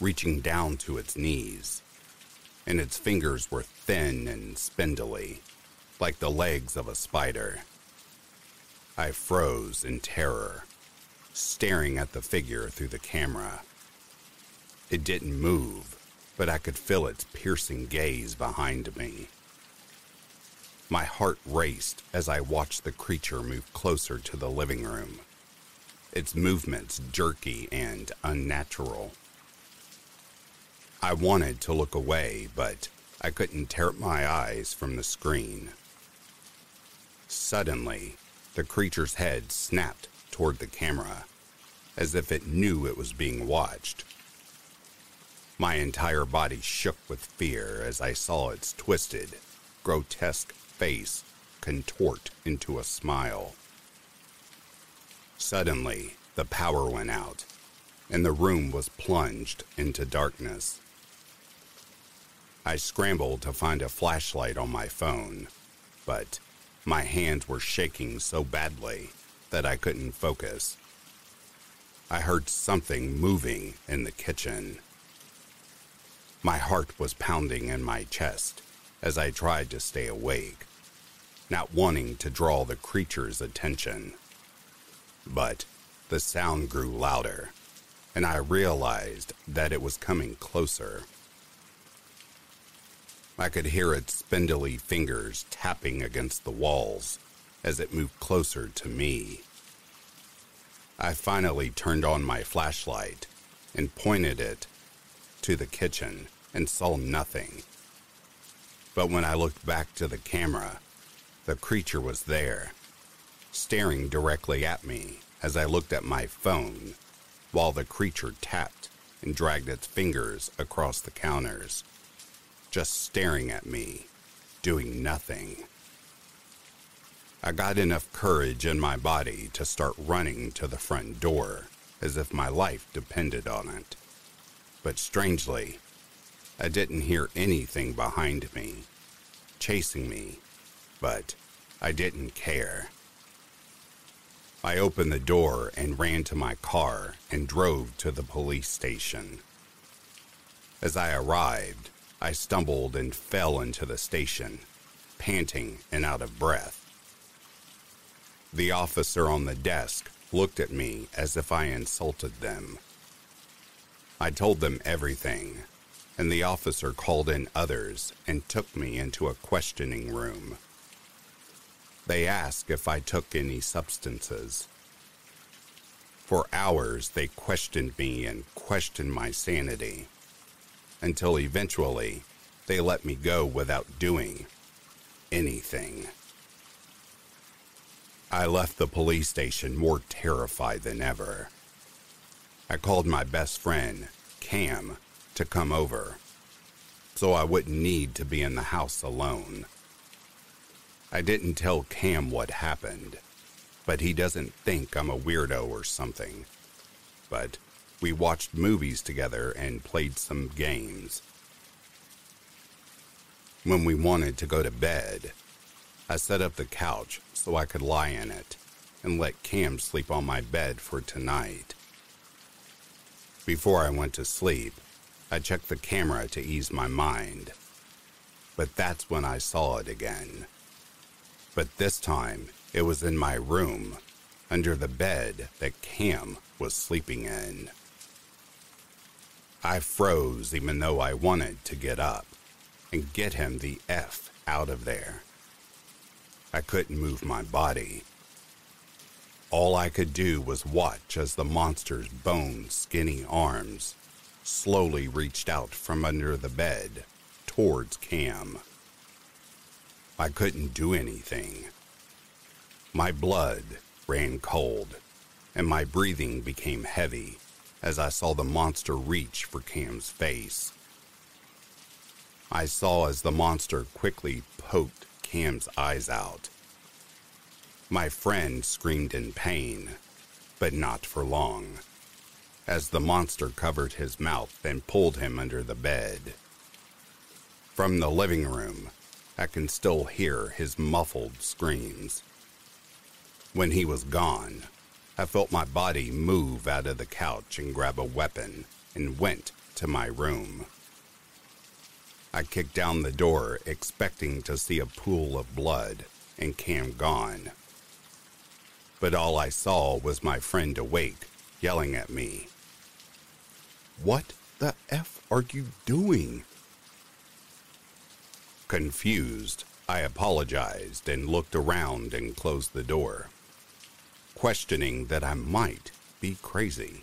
reaching down to its knees and its fingers were thin and spindly, like the legs of a spider. I froze in terror, staring at the figure through the camera. It didn't move, but I could feel its piercing gaze behind me. My heart raced as I watched the creature move closer to the living room, its movements jerky and unnatural. I wanted to look away, but I couldn't tear my eyes from the screen. Suddenly, the creature's head snapped toward the camera, as if it knew it was being watched. My entire body shook with fear as I saw its twisted, grotesque face contort into a smile. Suddenly, the power went out, and the room was plunged into darkness. I scrambled to find a flashlight on my phone, but my hands were shaking so badly that I couldn't focus. I heard something moving in the kitchen. My heart was pounding in my chest as I tried to stay awake, not wanting to draw the creature's attention. But the sound grew louder, and I realized that it was coming closer. I could hear its spindly fingers tapping against the walls, as it moved closer to me. I finally turned on my flashlight and pointed it to the kitchen and saw nothing. But when I looked back to the camera, the creature was there, staring directly at me as I looked at my phone while the creature tapped and dragged its fingers across the counters, just staring at me, doing nothing. I got enough courage in my body to start running to the front door as if my life depended on it. But strangely, I didn't hear anything behind me, chasing me, but I didn't care. I opened the door and ran to my car and drove to the police station. As I arrived, I stumbled and fell into the station, panting and out of breath. The officer on the desk looked at me as if I insulted them. I told them everything, and the officer called in others and took me into a questioning room. They asked if I took any substances. For hours, they questioned me and questioned my sanity, until eventually they let me go without doing anything. I left the police station more terrified than ever. I called my best friend, Cam, to come over, so I wouldn't need to be in the house alone. I didn't tell Cam what happened, but he doesn't think I'm a weirdo or something. But we watched movies together and played some games. When we wanted to go to bed, I set up the couch so I could lie in it and let Cam sleep on my bed for tonight. Before I went to sleep, I checked the camera to ease my mind. But that's when I saw it again. But this time, it was in my room, under the bed that Cam was sleeping in. I froze even though I wanted to get up and get him the F out of there. I couldn't move my body. All I could do was watch as the monster's bone skinny arms slowly reached out from under the bed towards Cam. I couldn't do anything. My blood ran cold, and my breathing became heavy as I saw the monster reach for Cam's face. I saw as the monster quickly poked Cam's eyes out. My friend screamed in pain, but not for long, as the monster covered his mouth and pulled him under the bed. From the living room, I can still hear his muffled screams. When he was gone, I felt my body move out of the couch and grab a weapon and went to my room. I kicked down the door, expecting to see a pool of blood and Cam gone. But all I saw was my friend awake, yelling at me. What the F are you doing? Confused, I apologized and looked around and closed the door, questioning that I might be crazy.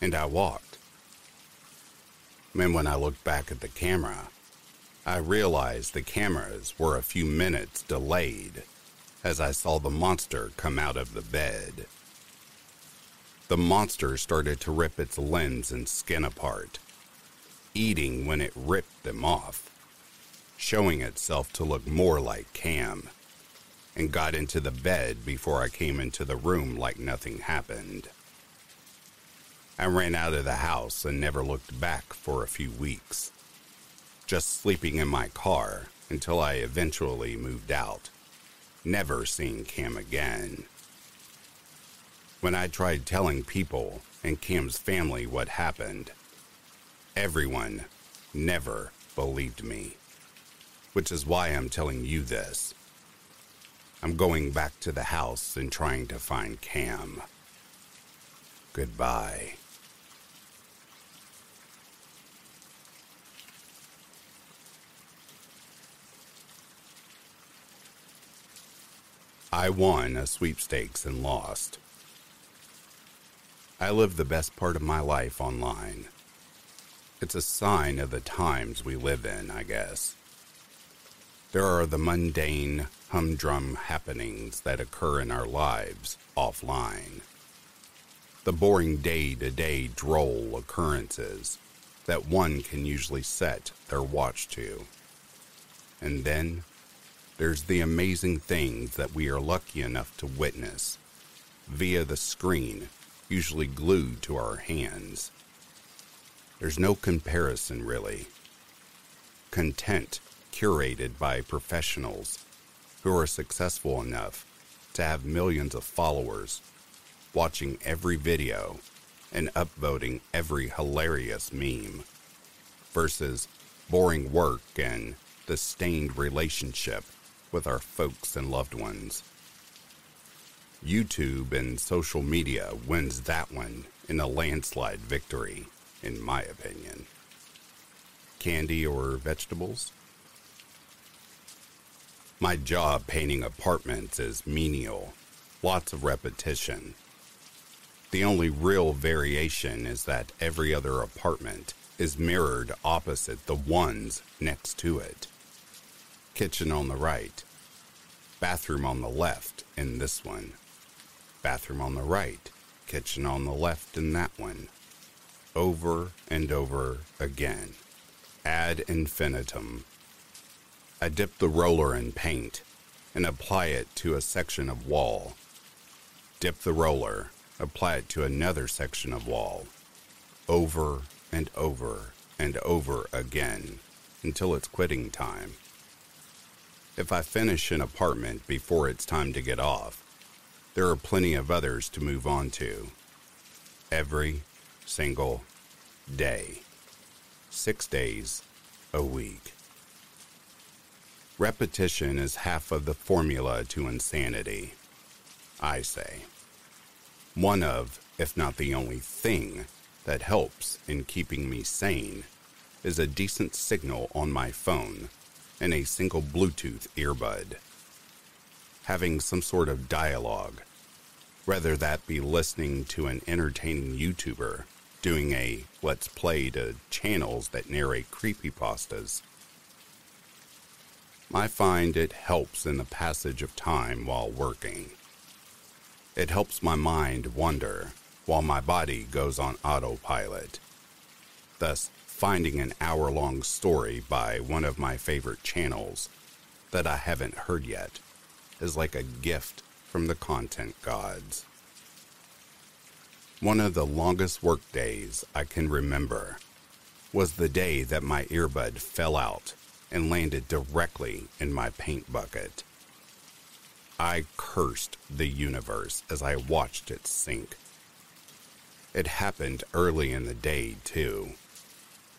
And I walked. And when I looked back at the camera, I realized the cameras were a few minutes delayed as I saw the monster come out of the bed. The monster started to rip its limbs and skin apart, eating when it ripped them off showing itself to look more like Cam, and got into the bed before I came into the room like nothing happened. I ran out of the house and never looked back for a few weeks, just sleeping in my car until I eventually moved out, never seeing Cam again. When I tried telling people and Cam's family what happened, everyone never believed me which is why I'm telling you this. I'm going back to the house and trying to find Cam. Goodbye. I won a sweepstakes and lost. I live the best part of my life online. It's a sign of the times we live in, I guess. There are the mundane, humdrum happenings that occur in our lives offline. The boring day to day droll occurrences that one can usually set their watch to. And then there's the amazing things that we are lucky enough to witness via the screen, usually glued to our hands. There's no comparison, really. Content curated by professionals who are successful enough to have millions of followers watching every video and upvoting every hilarious meme versus boring work and the stained relationship with our folks and loved ones. YouTube and social media wins that one in a landslide victory, in my opinion. Candy or vegetables? My job painting apartments is menial, lots of repetition. The only real variation is that every other apartment is mirrored opposite the ones next to it. Kitchen on the right, bathroom on the left in this one, bathroom on the right, kitchen on the left in that one. Over and over again. Ad infinitum. I dip the roller in paint and apply it to a section of wall. Dip the roller, apply it to another section of wall. Over and over and over again until it's quitting time. If I finish an apartment before it's time to get off, there are plenty of others to move on to. Every single day. Six days a week. Repetition is half of the formula to insanity, I say. One of, if not the only thing, that helps in keeping me sane is a decent signal on my phone and a single Bluetooth earbud. Having some sort of dialogue, whether that be listening to an entertaining YouTuber doing a let's play to channels that narrate creepypastas I find it helps in the passage of time while working. It helps my mind wander while my body goes on autopilot. Thus, finding an hour long story by one of my favorite channels that I haven't heard yet is like a gift from the content gods. One of the longest work days I can remember was the day that my earbud fell out and landed directly in my paint bucket. I cursed the universe as I watched it sink. It happened early in the day, too,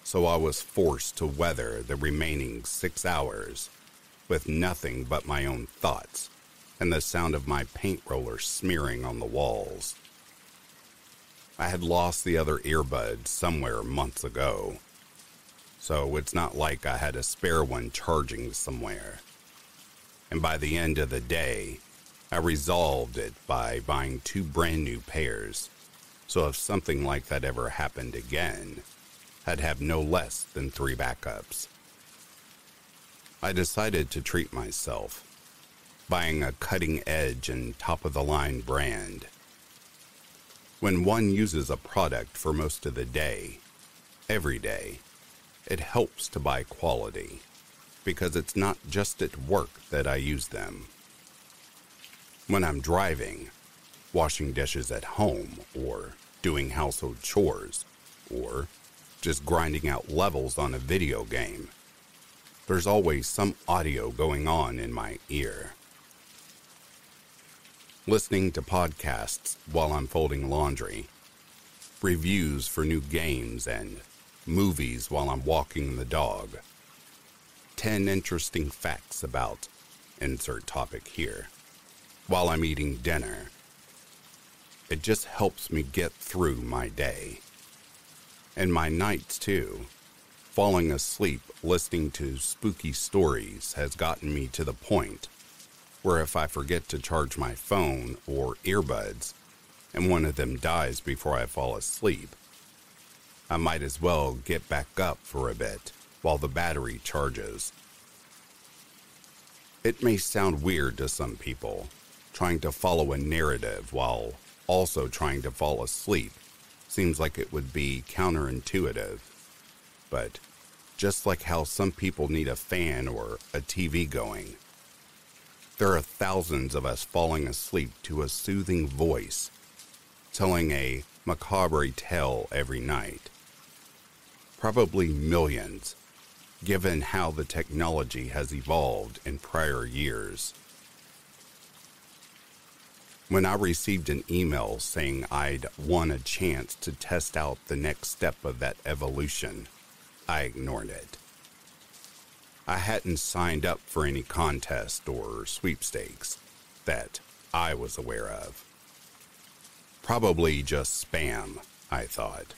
so I was forced to weather the remaining six hours with nothing but my own thoughts and the sound of my paint roller smearing on the walls. I had lost the other earbud somewhere months ago so it's not like I had a spare one charging somewhere. And by the end of the day, I resolved it by buying two brand new pairs, so if something like that ever happened again, I'd have no less than three backups. I decided to treat myself, buying a cutting edge and top of the line brand. When one uses a product for most of the day, every day, it helps to buy quality because it's not just at work that I use them. When I'm driving, washing dishes at home, or doing household chores, or just grinding out levels on a video game, there's always some audio going on in my ear. Listening to podcasts while I'm folding laundry, reviews for new games, and movies while I'm walking the dog, 10 interesting facts about insert topic here while I'm eating dinner. It just helps me get through my day. And my nights, too. Falling asleep listening to spooky stories has gotten me to the point where if I forget to charge my phone or earbuds and one of them dies before I fall asleep, I might as well get back up for a bit while the battery charges. It may sound weird to some people, trying to follow a narrative while also trying to fall asleep seems like it would be counterintuitive. But just like how some people need a fan or a TV going, there are thousands of us falling asleep to a soothing voice, telling a macabre tale every night. Probably millions, given how the technology has evolved in prior years. When I received an email saying I'd won a chance to test out the next step of that evolution, I ignored it. I hadn't signed up for any contest or sweepstakes that I was aware of. Probably just spam, I thought.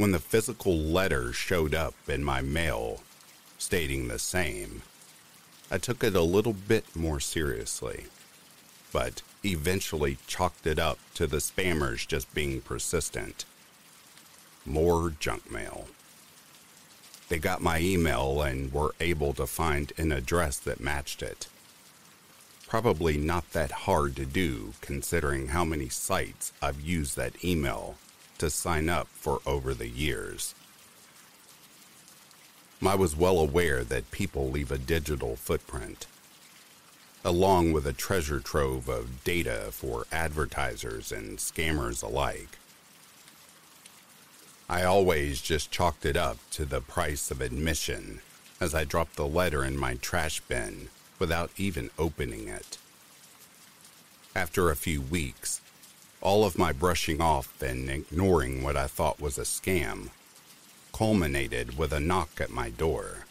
When the physical letter showed up in my mail stating the same, I took it a little bit more seriously, but eventually chalked it up to the spammers just being persistent. More junk mail. They got my email and were able to find an address that matched it. Probably not that hard to do considering how many sites I've used that email to sign up for over the years. I was well aware that people leave a digital footprint, along with a treasure trove of data for advertisers and scammers alike. I always just chalked it up to the price of admission as I dropped the letter in my trash bin without even opening it. After a few weeks, all of my brushing off and ignoring what I thought was a scam culminated with a knock at my door.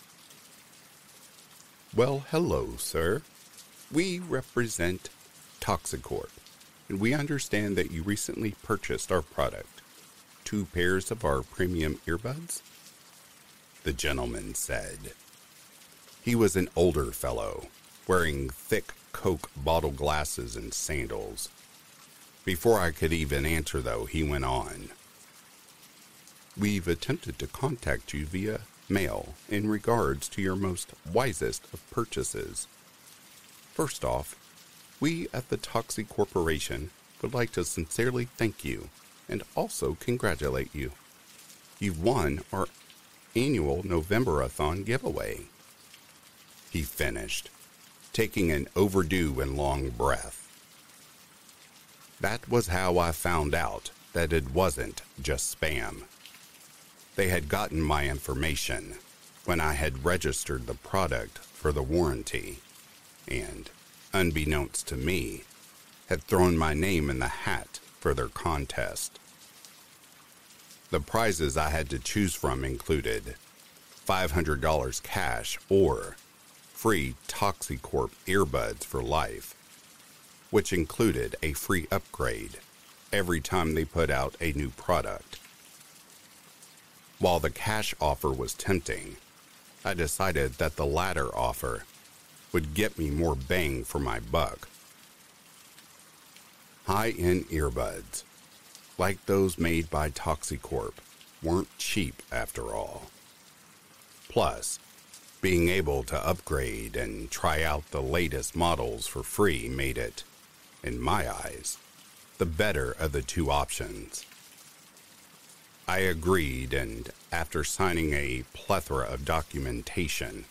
Well, hello, sir. We represent Toxicorp, and we understand that you recently purchased our product two pairs of our premium earbuds? The gentleman said. He was an older fellow, wearing thick Coke bottle glasses and sandals. Before I could even answer, though, he went on. We've attempted to contact you via mail in regards to your most wisest of purchases. First off, we at the Toxie Corporation would like to sincerely thank you and also congratulate you. You've won our annual Novemberathon giveaway. He finished, taking an overdue and long breath. That was how I found out that it wasn't just spam. They had gotten my information when I had registered the product for the warranty and, unbeknownst to me, had thrown my name in the hat for their contest. The prizes I had to choose from included $500 cash or free Toxicorp earbuds for life, which included a free upgrade every time they put out a new product. While the cash offer was tempting, I decided that the latter offer would get me more bang for my buck high end earbuds, like those made by Toxicorp, weren't cheap after all. Plus, being able to upgrade and try out the latest models for free made it, in my eyes, the better of the two options. I agreed, and after signing a plethora of documentation,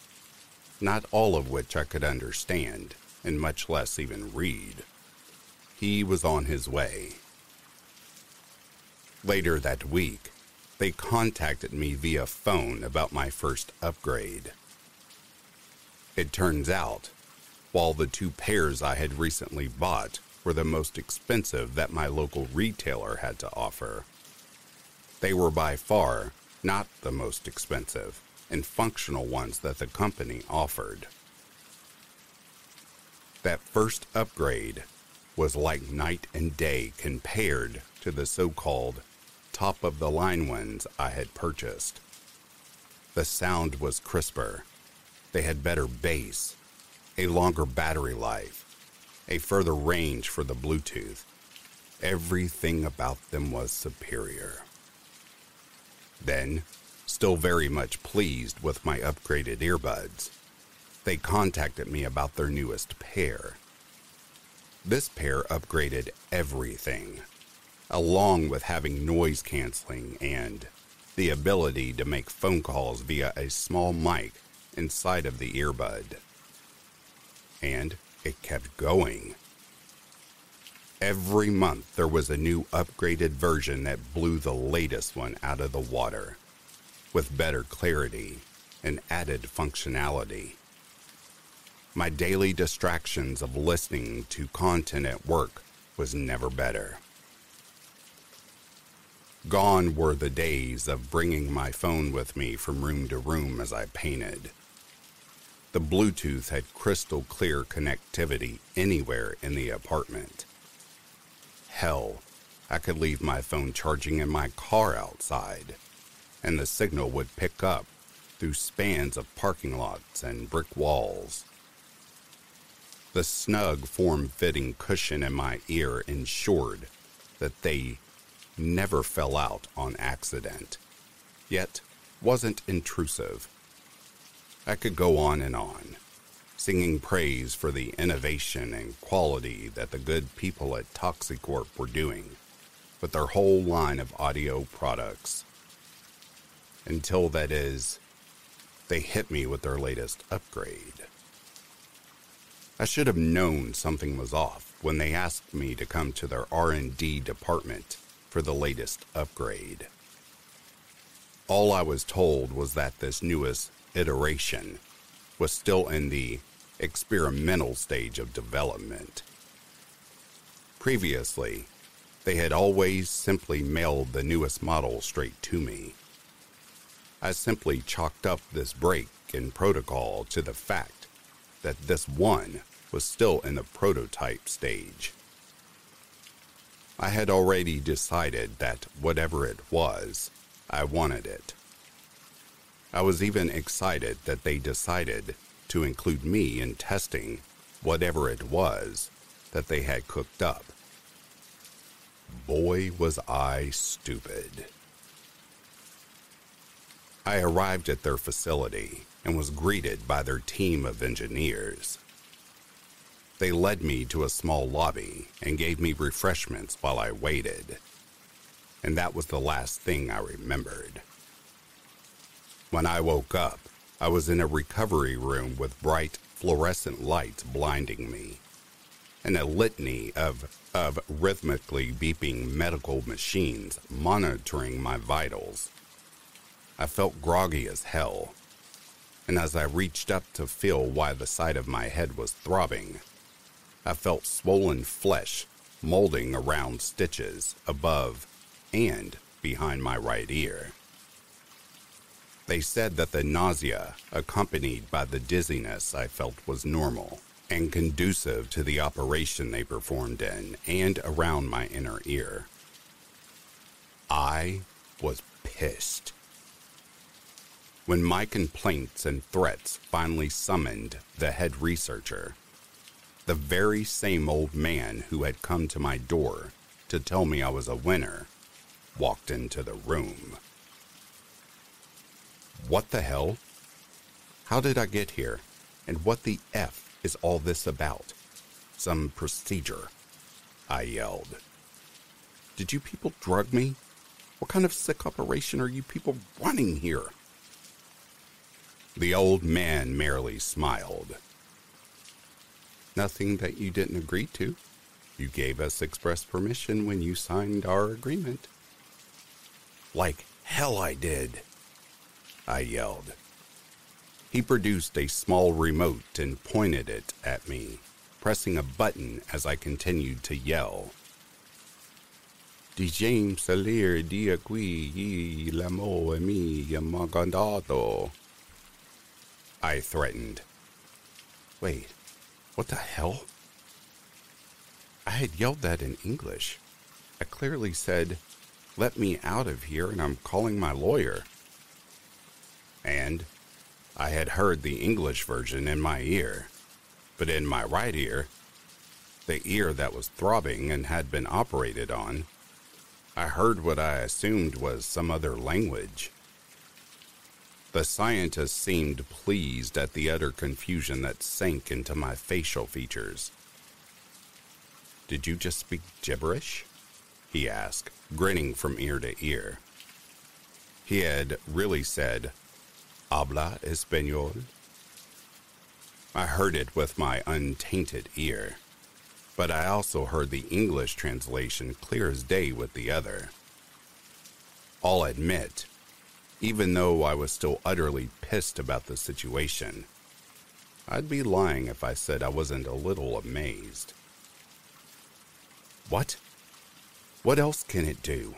not all of which I could understand, and much less even read, he was on his way. Later that week, they contacted me via phone about my first upgrade. It turns out, while the two pairs I had recently bought were the most expensive that my local retailer had to offer, they were by far not the most expensive and functional ones that the company offered. That first upgrade was like night and day compared to the so called top of the line ones I had purchased. The sound was crisper, they had better bass, a longer battery life, a further range for the Bluetooth. Everything about them was superior. Then, still very much pleased with my upgraded earbuds, they contacted me about their newest pair. This pair upgraded everything, along with having noise canceling and the ability to make phone calls via a small mic inside of the earbud. And it kept going. Every month there was a new upgraded version that blew the latest one out of the water, with better clarity and added functionality. My daily distractions of listening to content at work was never better. Gone were the days of bringing my phone with me from room to room as I painted. The Bluetooth had crystal clear connectivity anywhere in the apartment. Hell, I could leave my phone charging in my car outside, and the signal would pick up through spans of parking lots and brick walls. The snug, form fitting cushion in my ear ensured that they never fell out on accident, yet wasn't intrusive. I could go on and on, singing praise for the innovation and quality that the good people at Toxicorp were doing with their whole line of audio products. Until that is, they hit me with their latest upgrade. I should have known something was off when they asked me to come to their R&D department for the latest upgrade. All I was told was that this newest iteration was still in the experimental stage of development. Previously, they had always simply mailed the newest model straight to me. I simply chalked up this break in protocol to the fact that this one was still in the prototype stage. I had already decided that whatever it was, I wanted it. I was even excited that they decided to include me in testing whatever it was that they had cooked up. Boy, was I stupid. I arrived at their facility and was greeted by their team of engineers. They led me to a small lobby and gave me refreshments while I waited. And that was the last thing I remembered. When I woke up, I was in a recovery room with bright fluorescent lights blinding me, and a litany of, of rhythmically beeping medical machines monitoring my vitals. I felt groggy as hell, and as I reached up to feel why the side of my head was throbbing, I felt swollen flesh molding around stitches above and behind my right ear. They said that the nausea, accompanied by the dizziness I felt, was normal and conducive to the operation they performed in and around my inner ear. I was pissed. When my complaints and threats finally summoned the head researcher, the very same old man who had come to my door to tell me I was a winner walked into the room. What the hell? How did I get here? And what the F is all this about? Some procedure, I yelled. Did you people drug me? What kind of sick operation are you people running here? The old man merely smiled. Nothing that you didn't agree to. You gave us express permission when you signed our agreement. Like hell I did, I yelled. He produced a small remote and pointed it at me, pressing a button as I continued to yell. Di James salir dia qui l'amo e mi mandato. I threatened. Wait, what the hell? I had yelled that in English. I clearly said, Let me out of here and I'm calling my lawyer. And I had heard the English version in my ear. But in my right ear, the ear that was throbbing and had been operated on, I heard what I assumed was some other language. The scientist seemed pleased at the utter confusion that sank into my facial features. Did you just speak gibberish? He asked, grinning from ear to ear. He had really said, Habla español? I heard it with my untainted ear, but I also heard the English translation clear as day with the other. I'll admit, even though I was still utterly pissed about the situation, I'd be lying if I said I wasn't a little amazed. What? What else can it do?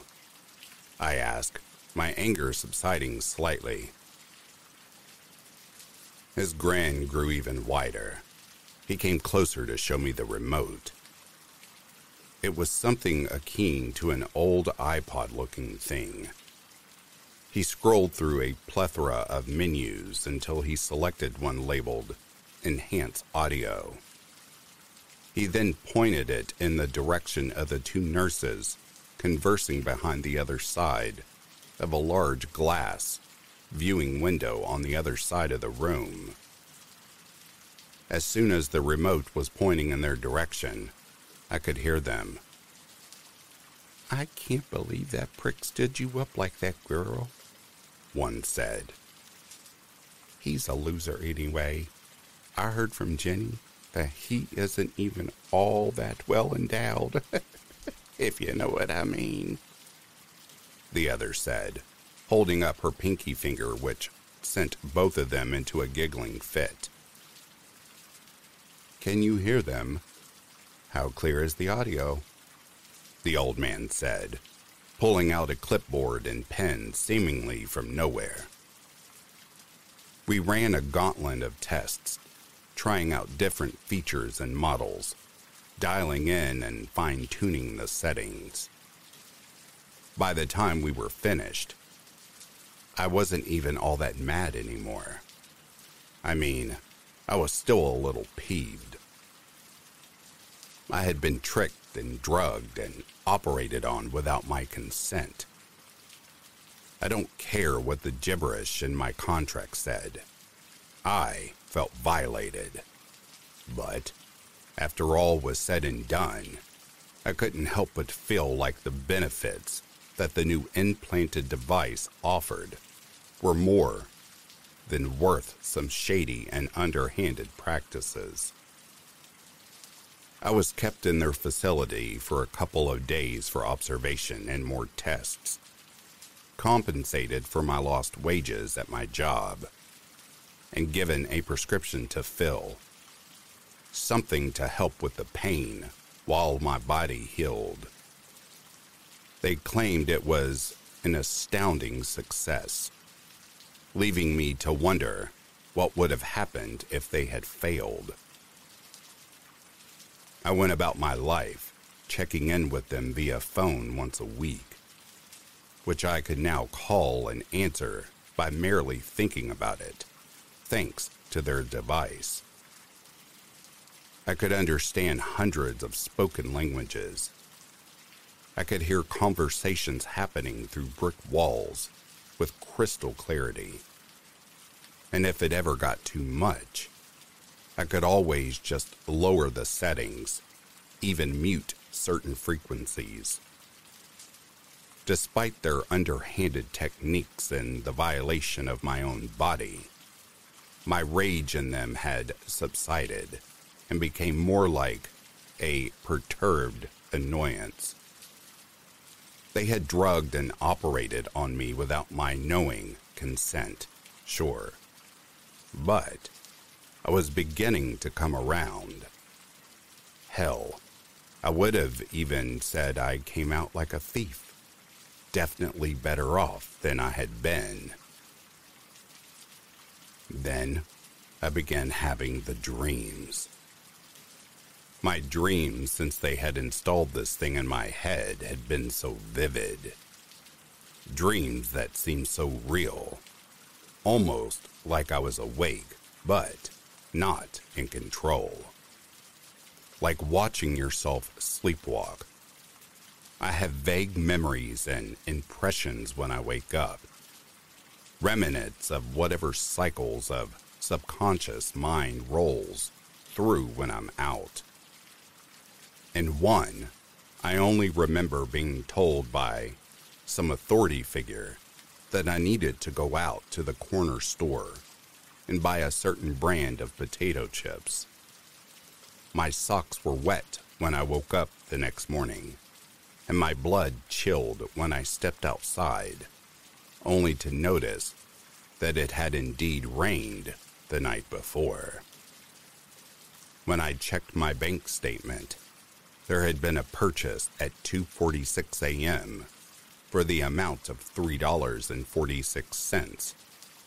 I asked, my anger subsiding slightly. His grin grew even wider. He came closer to show me the remote. It was something akin to an old iPod looking thing. He scrolled through a plethora of menus until he selected one labeled Enhance Audio. He then pointed it in the direction of the two nurses conversing behind the other side of a large glass viewing window on the other side of the room. As soon as the remote was pointing in their direction, I could hear them. I can't believe that prick stood you up like that, girl, one said. He's a loser anyway. I heard from Jenny that he isn't even all that well endowed, if you know what I mean. The other said, holding up her pinky finger, which sent both of them into a giggling fit. Can you hear them? How clear is the audio? The old man said, pulling out a clipboard and pen seemingly from nowhere. We ran a gauntlet of tests trying out different features and models, dialing in and fine tuning the settings. By the time we were finished, I wasn't even all that mad anymore. I mean, I was still a little peeved. I had been tricked and drugged and operated on without my consent. I don't care what the gibberish in my contract said. I felt violated. But after all was said and done, I couldn't help but feel like the benefits that the new implanted device offered were more than worth some shady and underhanded practices. I was kept in their facility for a couple of days for observation and more tests, compensated for my lost wages at my job and given a prescription to fill. Something to help with the pain while my body healed. They claimed it was an astounding success, leaving me to wonder what would have happened if they had failed. I went about my life, checking in with them via phone once a week, which I could now call and answer by merely thinking about it thanks to their device. I could understand hundreds of spoken languages. I could hear conversations happening through brick walls with crystal clarity. And if it ever got too much, I could always just lower the settings, even mute certain frequencies. Despite their underhanded techniques and the violation of my own body, my rage in them had subsided and became more like a perturbed annoyance. They had drugged and operated on me without my knowing consent, sure. But I was beginning to come around. Hell, I would have even said I came out like a thief, definitely better off than I had been. Then I began having the dreams. My dreams, since they had installed this thing in my head, had been so vivid. Dreams that seemed so real. Almost like I was awake, but not in control. like watching yourself sleepwalk. I have vague memories and impressions when I wake up, remnants of whatever cycles of subconscious mind rolls through when I'm out. In one, I only remember being told by some authority figure that I needed to go out to the corner store and buy a certain brand of potato chips. My socks were wet when I woke up the next morning and my blood chilled when I stepped outside, only to notice that it had indeed rained the night before. When I checked my bank statement, there had been a purchase at 2:46 a.m. for the amount of $3.46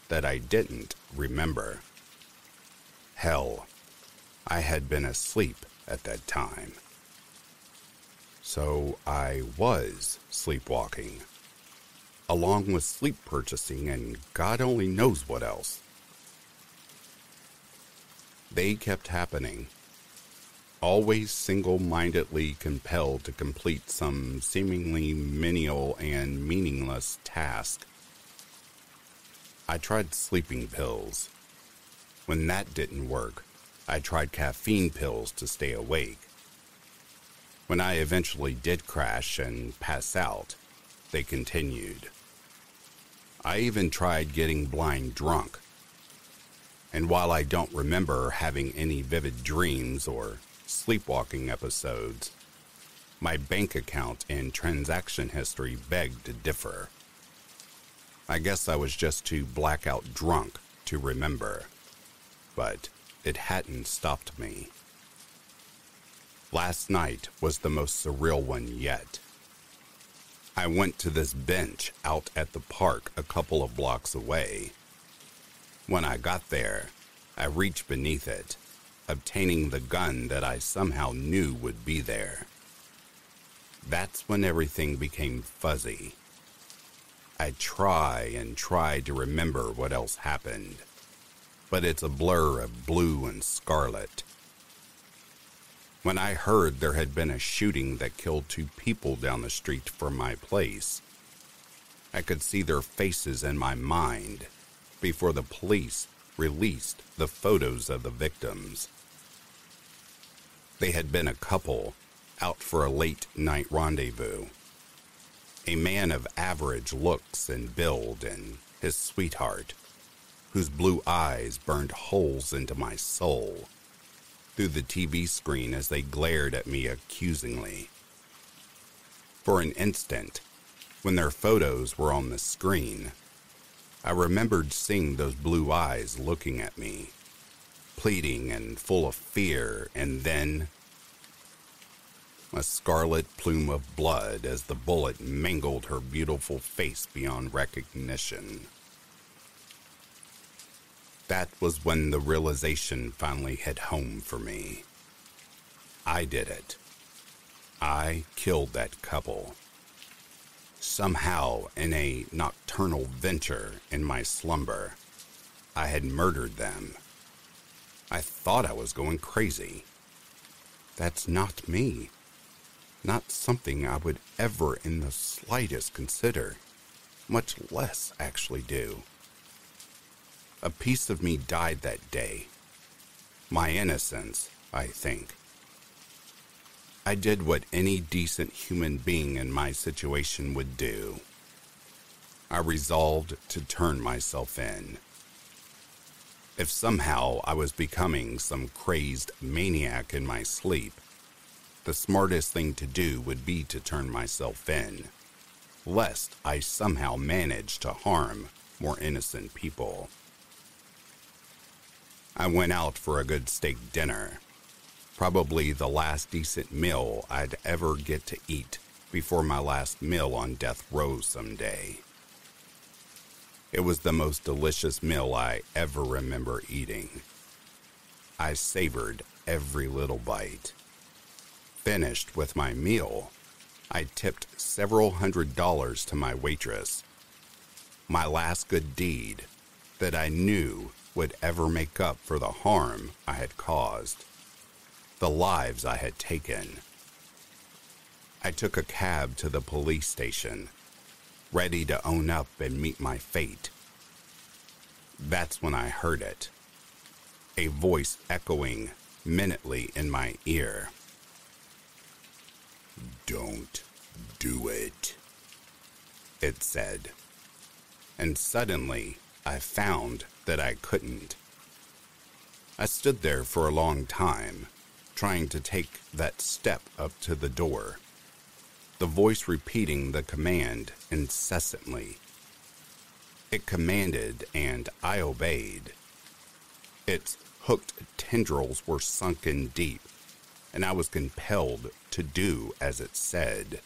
that I didn't remember. Hell, I had been asleep at that time. So I was sleepwalking, along with sleep purchasing and God only knows what else. They kept happening, always single mindedly compelled to complete some seemingly menial and meaningless task. I tried sleeping pills. When that didn't work, I tried caffeine pills to stay awake. When I eventually did crash and pass out, they continued. I even tried getting blind drunk. And while I don't remember having any vivid dreams or sleepwalking episodes, my bank account and transaction history begged to differ. I guess I was just too blackout drunk to remember, but it hadn't stopped me. Last night was the most surreal one yet. I went to this bench out at the park a couple of blocks away. When I got there, I reached beneath it, obtaining the gun that I somehow knew would be there. That's when everything became fuzzy. I try and try to remember what else happened, but it's a blur of blue and scarlet when I heard there had been a shooting that killed two people down the street from my place. I could see their faces in my mind before the police released the photos of the victims. They had been a couple out for a late night rendezvous. A man of average looks and build and his sweetheart, whose blue eyes burned holes into my soul through the TV screen as they glared at me accusingly. For an instant, when their photos were on the screen, I remembered seeing those blue eyes looking at me, pleading and full of fear, and then a scarlet plume of blood as the bullet mangled her beautiful face beyond recognition. That was when the realization finally hit home for me. I did it. I killed that couple. Somehow, in a nocturnal venture in my slumber, I had murdered them. I thought I was going crazy. That's not me. Not something I would ever in the slightest consider, much less actually do. A piece of me died that day. My innocence, I think. I did what any decent human being in my situation would do. I resolved to turn myself in. If somehow I was becoming some crazed maniac in my sleep, the smartest thing to do would be to turn myself in, lest I somehow manage to harm more innocent people. I went out for a good steak dinner. Probably the last decent meal I'd ever get to eat before my last meal on death row someday. It was the most delicious meal I ever remember eating. I savored every little bite. Finished with my meal, I tipped several hundred dollars to my waitress. My last good deed that I knew would ever make up for the harm I had caused. the lives I had taken. I took a cab to the police station, ready to own up and meet my fate. That's when I heard it a voice echoing minutely in my ear. Don't do it, it said. And suddenly, I found that I couldn't. I stood there for a long time, trying to take that step up to the door, the voice repeating the command incessantly. It commanded, and I obeyed. Its hooked tendrils were sunken deep, and I was compelled to do as it said.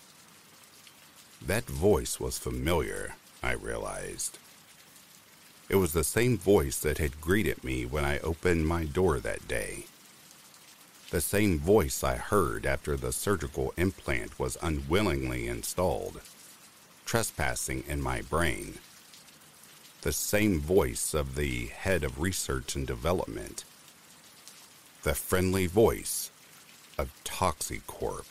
That voice was familiar, I realized. It was the same voice that had greeted me when I opened my door that day. The same voice I heard after the surgical implant was unwillingly installed, trespassing in my brain. The same voice of the head of research and development. The friendly voice of ToxiCorp.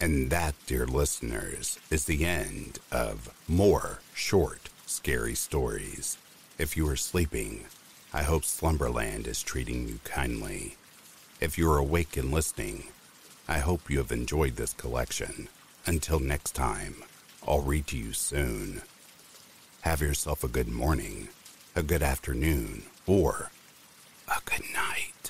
And that, dear listeners, is the end of more short, scary stories. If you are sleeping, I hope Slumberland is treating you kindly. If you are awake and listening, I hope you have enjoyed this collection. Until next time, I'll read to you soon. Have yourself a good morning, a good afternoon, or a good night.